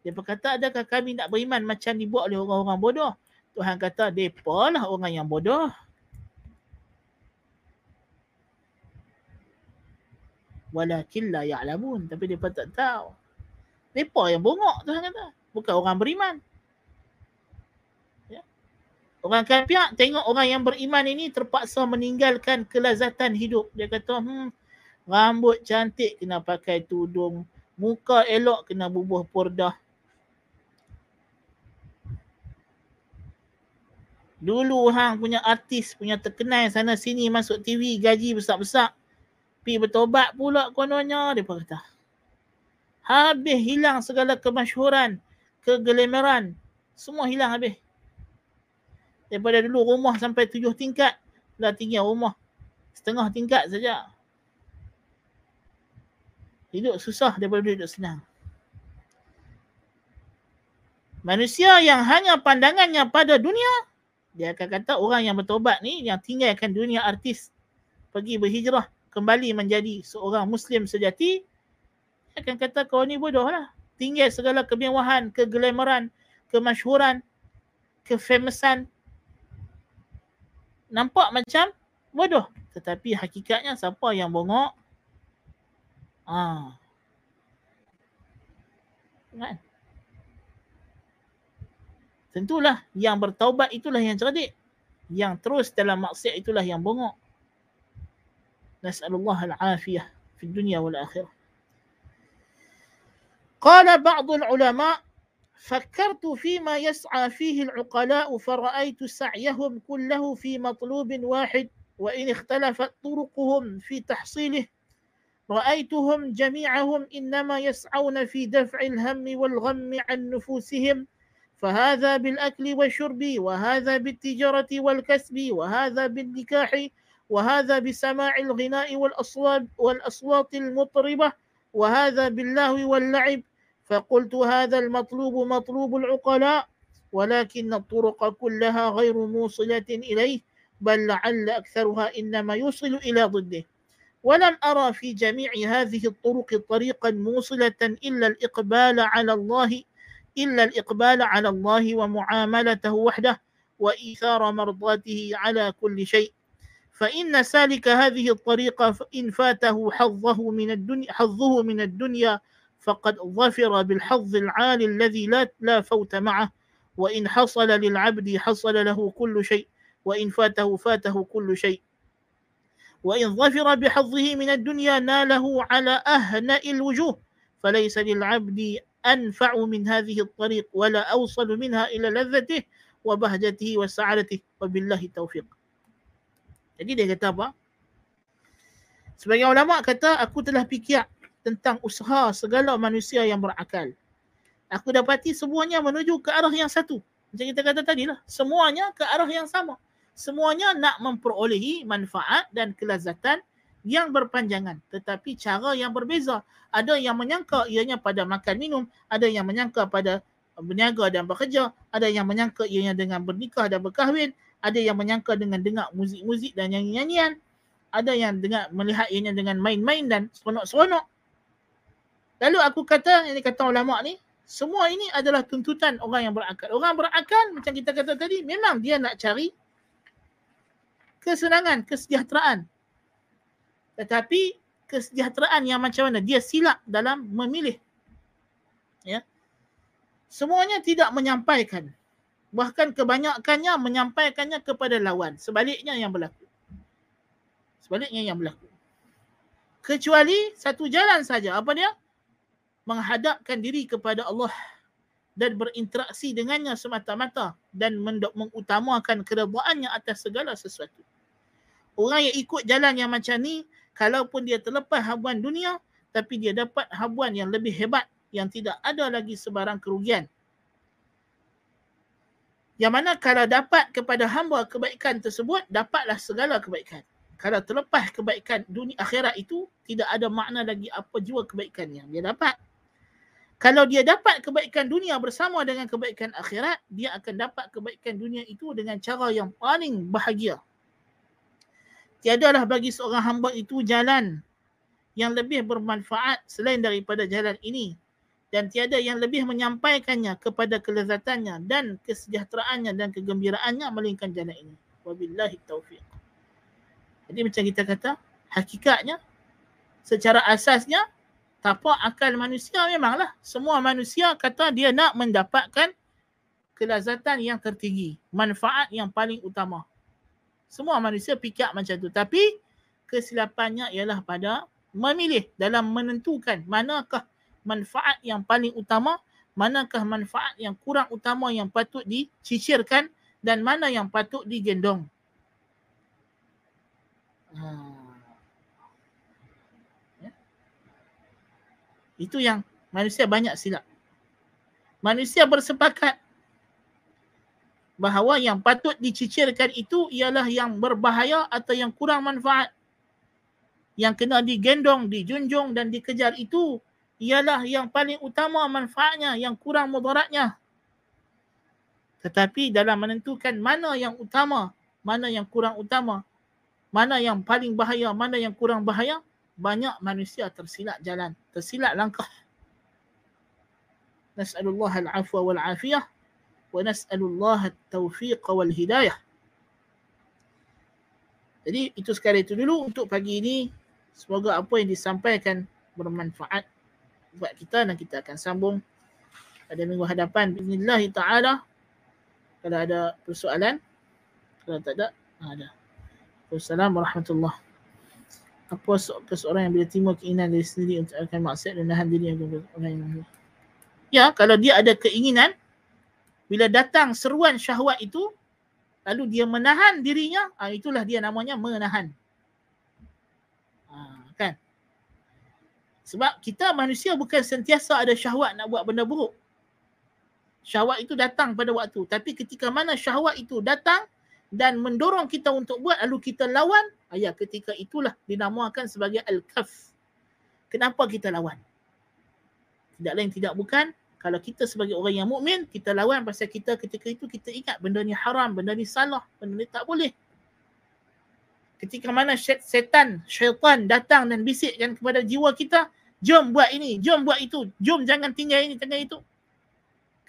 A: Dia berkata adakah kami nak beriman macam dibuat oleh orang-orang bodoh? Tuhan kata depa lah orang yang bodoh. Walakin la ya'lamun. Tapi depa tak tahu. Depa yang bongok Tuhan kata. Bukan orang beriman. Ya. Orang kafir tengok orang yang beriman ini terpaksa meninggalkan kelazatan hidup. Dia kata hmm rambut cantik kena pakai tudung muka elok kena bubuh purdah. Dulu hang punya artis punya terkenal sana sini masuk TV gaji besar-besar Pi bertobat pula kononnya, dia kata. Habis hilang segala kemasyhuran, kegelemeran. Semua hilang habis. Daripada dulu rumah sampai tujuh tingkat, dah tinggal rumah. Setengah tingkat saja. Hidup susah daripada hidup senang. Manusia yang hanya pandangannya pada dunia, dia akan kata orang yang bertobat ni, yang tinggalkan dunia artis, pergi berhijrah, kembali menjadi seorang Muslim sejati, akan kata kau ni bodoh lah. Tinggal segala kemewahan, keglamoran, kemasyhuran, kefamousan. Nampak macam bodoh. Tetapi hakikatnya siapa yang bongok? Ah. Kan? Tentulah yang bertaubat itulah yang cerdik. Yang terus dalam maksiat itulah yang bongok. نسأل الله العافية في الدنيا والآخرة. قال بعض العلماء فكرت فيما يسعى فيه العقلاء فرأيت سعيهم كله في مطلوب واحد وإن اختلفت طرقهم في تحصيله رأيتهم جميعهم إنما يسعون في دفع الهم والغم عن نفوسهم فهذا بالأكل والشرب وهذا بالتجارة والكسب وهذا بالنكاح وهذا بسماع الغناء والأصوات والأصوات المطربة وهذا باللهو واللعب. فقلت هذا المطلوب مطلوب العقلاء ولكن الطرق كلها غير موصلة إليه بل لعل أكثرها إنما يوصل إلى ضده. ولم أرى في جميع هذه الطرق طريقا موصلة إلا الإقبال على الله إلا الإقبال على الله ومعاملته وحده وإيثار مرضاته على كل شيء. فإن سالك هذه الطريقة إن فاته حظه من الدنيا حظه من الدنيا فقد ظفر بالحظ العالي الذي لا لا فوت معه. وإن حصل للعبد حصل له كل شيء. وإن فاته فاته كل شيء. وإن ظفر بحظه من الدنيا ناله على أهنأ الوجوه. فليس للعبد أنفع من هذه الطريق ولا أوصل منها إلى لذته وبهجته وسعادته. وبالله التوفيق. Jadi dia kata apa? Sebagai ulama kata aku telah fikir tentang usaha segala manusia yang berakal. Aku dapati semuanya menuju ke arah yang satu. Macam kita kata tadi lah. Semuanya ke arah yang sama. Semuanya nak memperolehi manfaat dan kelazatan yang berpanjangan. Tetapi cara yang berbeza. Ada yang menyangka ianya pada makan minum. Ada yang menyangka pada berniaga dan bekerja. Ada yang menyangka ianya dengan bernikah dan berkahwin ada yang menyangka dengan dengar muzik-muzik dan nyanyi-nyanyian, ada yang dengar melihat ianya dengan main-main dan seronok-seronok. Lalu aku kata, ini kata ulama ni, semua ini adalah tuntutan orang yang berakal. Orang berakal macam kita kata tadi, memang dia nak cari kesenangan, kesejahteraan. Tetapi kesejahteraan yang macam mana? Dia silap dalam memilih. Ya. Semuanya tidak menyampaikan. Bahkan kebanyakannya menyampaikannya kepada lawan. Sebaliknya yang berlaku. Sebaliknya yang berlaku. Kecuali satu jalan saja. Apa dia? Menghadapkan diri kepada Allah dan berinteraksi dengannya semata-mata dan mengutamakan keredaannya atas segala sesuatu. Orang yang ikut jalan yang macam ni, kalaupun dia terlepas habuan dunia, tapi dia dapat habuan yang lebih hebat yang tidak ada lagi sebarang kerugian. Yang mana kalau dapat kepada hamba kebaikan tersebut, dapatlah segala kebaikan. Kalau terlepas kebaikan dunia akhirat itu, tidak ada makna lagi apa jua kebaikan yang dia dapat. Kalau dia dapat kebaikan dunia bersama dengan kebaikan akhirat, dia akan dapat kebaikan dunia itu dengan cara yang paling bahagia tiadalah bagi seorang hamba itu jalan yang lebih bermanfaat selain daripada jalan ini dan tiada yang lebih menyampaikannya kepada kelezatannya dan kesejahteraannya dan kegembiraannya melainkan jalan ini. Wabillahi taufiq. Jadi macam kita kata, hakikatnya secara asasnya tapak akal manusia memanglah semua manusia kata dia nak mendapatkan kelazatan yang tertinggi, manfaat yang paling utama. Semua manusia fikir macam tu. Tapi kesilapannya ialah pada memilih dalam menentukan manakah manfaat yang paling utama, manakah manfaat yang kurang utama yang patut dicicirkan dan mana yang patut digendong. Ha. Ya. Itu yang manusia banyak silap. Manusia bersepakat bahawa yang patut dicicirkan itu ialah yang berbahaya atau yang kurang manfaat. Yang kena digendong, dijunjung dan dikejar itu ialah yang paling utama manfaatnya, yang kurang mudaratnya. Tetapi dalam menentukan mana yang utama, mana yang kurang utama, mana yang paling bahaya, mana yang kurang bahaya, banyak manusia tersilap jalan, tersilap langkah. Nas'alullah al-afwa wal-afiyah wa nas'alullah at-tawfiq wal hidayah. Jadi itu sekali itu dulu untuk pagi ini. Semoga apa yang disampaikan bermanfaat buat kita dan kita akan sambung pada minggu hadapan. Bismillah taala. Kalau ada persoalan, kalau tak ada, ada. Assalamualaikum warahmatullahi apa seorang yang bila timur keinginan dari sendiri untuk akan maksiat dan nahan diri yang orang yang Ya, kalau dia ada keinginan, bila datang seruan syahwat itu lalu dia menahan dirinya ah, itulah dia namanya menahan. Ha, kan sebab kita manusia bukan sentiasa ada syahwat nak buat benda buruk. Syahwat itu datang pada waktu. Tapi ketika mana syahwat itu datang dan mendorong kita untuk buat lalu kita lawan ayah ketika itulah dinamakan sebagai al-kaf. Kenapa kita lawan? Tidak lain tidak bukan kalau kita sebagai orang yang mukmin kita lawan pasal kita ketika itu kita ingat benda ni haram, benda ni salah, benda ni tak boleh. Ketika mana setan, syaitan datang dan bisikkan kepada jiwa kita, jom buat ini, jom buat itu, jom jangan tinggal ini, tinggal itu.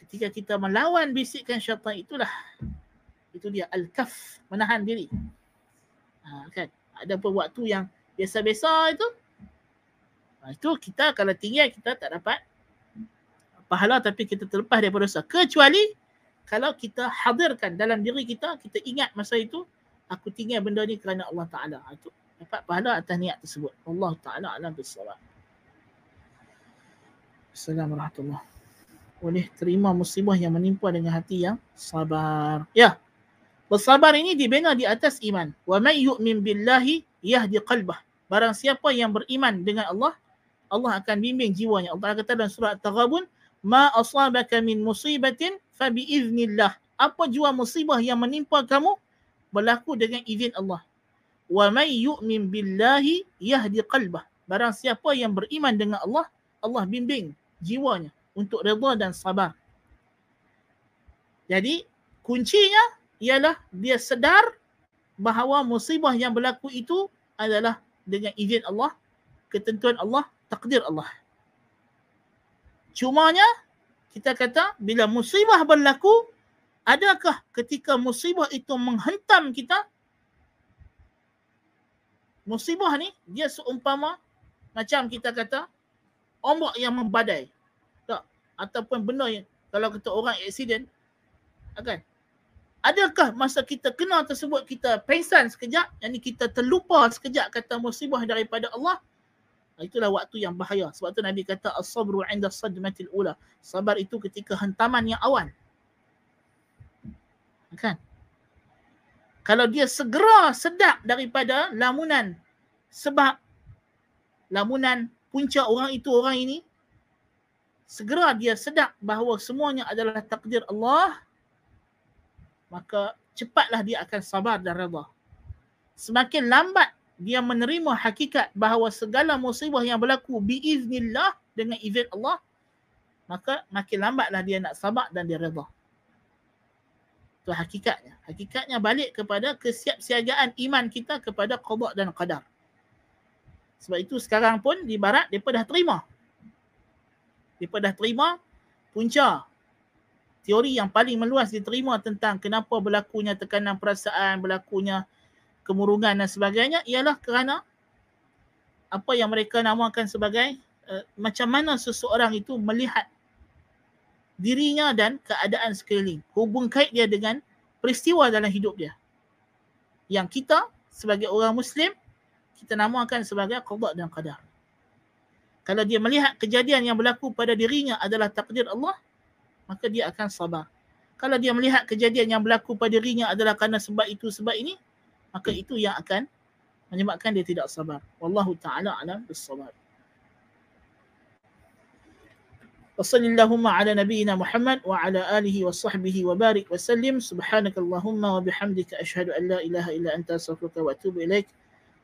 A: Ketika kita melawan bisikkan syaitan itulah itu dia al-kaf, menahan diri. Ha, kan? Ada pun waktu yang biasa-biasa itu, ha, itu kita kalau tinggal kita tak dapat pahala tapi kita terlepas daripada dosa. Kecuali kalau kita hadirkan dalam diri kita, kita ingat masa itu, aku tinggal benda ni kerana Allah Ta'ala. Ha, itu dapat pahala atas niat tersebut. Allah Ta'ala alam bersalat. Assalamualaikum warahmatullahi Boleh terima musibah yang menimpa dengan hati yang sabar. Ya. Bersabar ini dibina di atas iman. Wa may yu'min billahi yahdi qalbah. Barang siapa yang beriman dengan Allah, Allah akan bimbing jiwanya. Allah kata dalam surah At-Taghabun, ma asabaka min musibatin fa bi iznillah apa jua musibah yang menimpa kamu berlaku dengan izin Allah wa may yu'min billahi yahdi qalbah barang siapa yang beriman dengan Allah Allah bimbing jiwanya untuk redha dan sabar jadi kuncinya ialah dia sedar bahawa musibah yang berlaku itu adalah dengan izin Allah, ketentuan Allah, takdir Allah. Cumanya kita kata bila musibah berlaku, adakah ketika musibah itu menghentam kita? Musibah ni dia seumpama macam kita kata ombak yang membadai. Tak ataupun benda yang kalau kata orang aksiden kan Adakah masa kita kena tersebut kita pengsan sekejap, yang ni kita terlupa sekejap kata musibah daripada Allah, itulah waktu yang bahaya. Sebab tu Nabi kata as-sabru 'inda sadmatil ula. Sabar itu ketika hentaman yang awal. Kan? Kalau dia segera sedap daripada lamunan sebab lamunan punca orang itu orang ini segera dia sedap bahawa semuanya adalah takdir Allah maka cepatlah dia akan sabar dan redha. Semakin lambat dia menerima hakikat bahawa segala musibah yang berlaku biiznillah dengan izin Allah maka makin lambatlah dia nak sabar dan dia redha. Itu hakikatnya. Hakikatnya balik kepada kesiapsiagaan iman kita kepada qada dan qadar. Sebab itu sekarang pun di barat depa dah terima. Depa dah terima punca teori yang paling meluas diterima tentang kenapa berlakunya tekanan perasaan, berlakunya kemurungan dan sebagainya ialah kerana apa yang mereka namakan sebagai uh, macam mana seseorang itu melihat dirinya dan keadaan sekeliling. Hubung kait dia dengan peristiwa dalam hidup dia. Yang kita sebagai orang Muslim, kita namakan sebagai qadar dan qadar. Kalau dia melihat kejadian yang berlaku pada dirinya adalah takdir Allah, maka dia akan sabar. Kalau dia melihat kejadian yang berlaku pada dirinya adalah kerana sebab itu, sebab ini, maka itu yang akan menyebabkan dia tidak sabar. Wallahu taala alam bis-sabar. وصل اللهم على نبينا محمد وعلى آله وصحبه وبارك وسلم سبحانك اللهم وبحمدك أشهد أن لا إله إلا أنت أستغفرك وأتوب إليك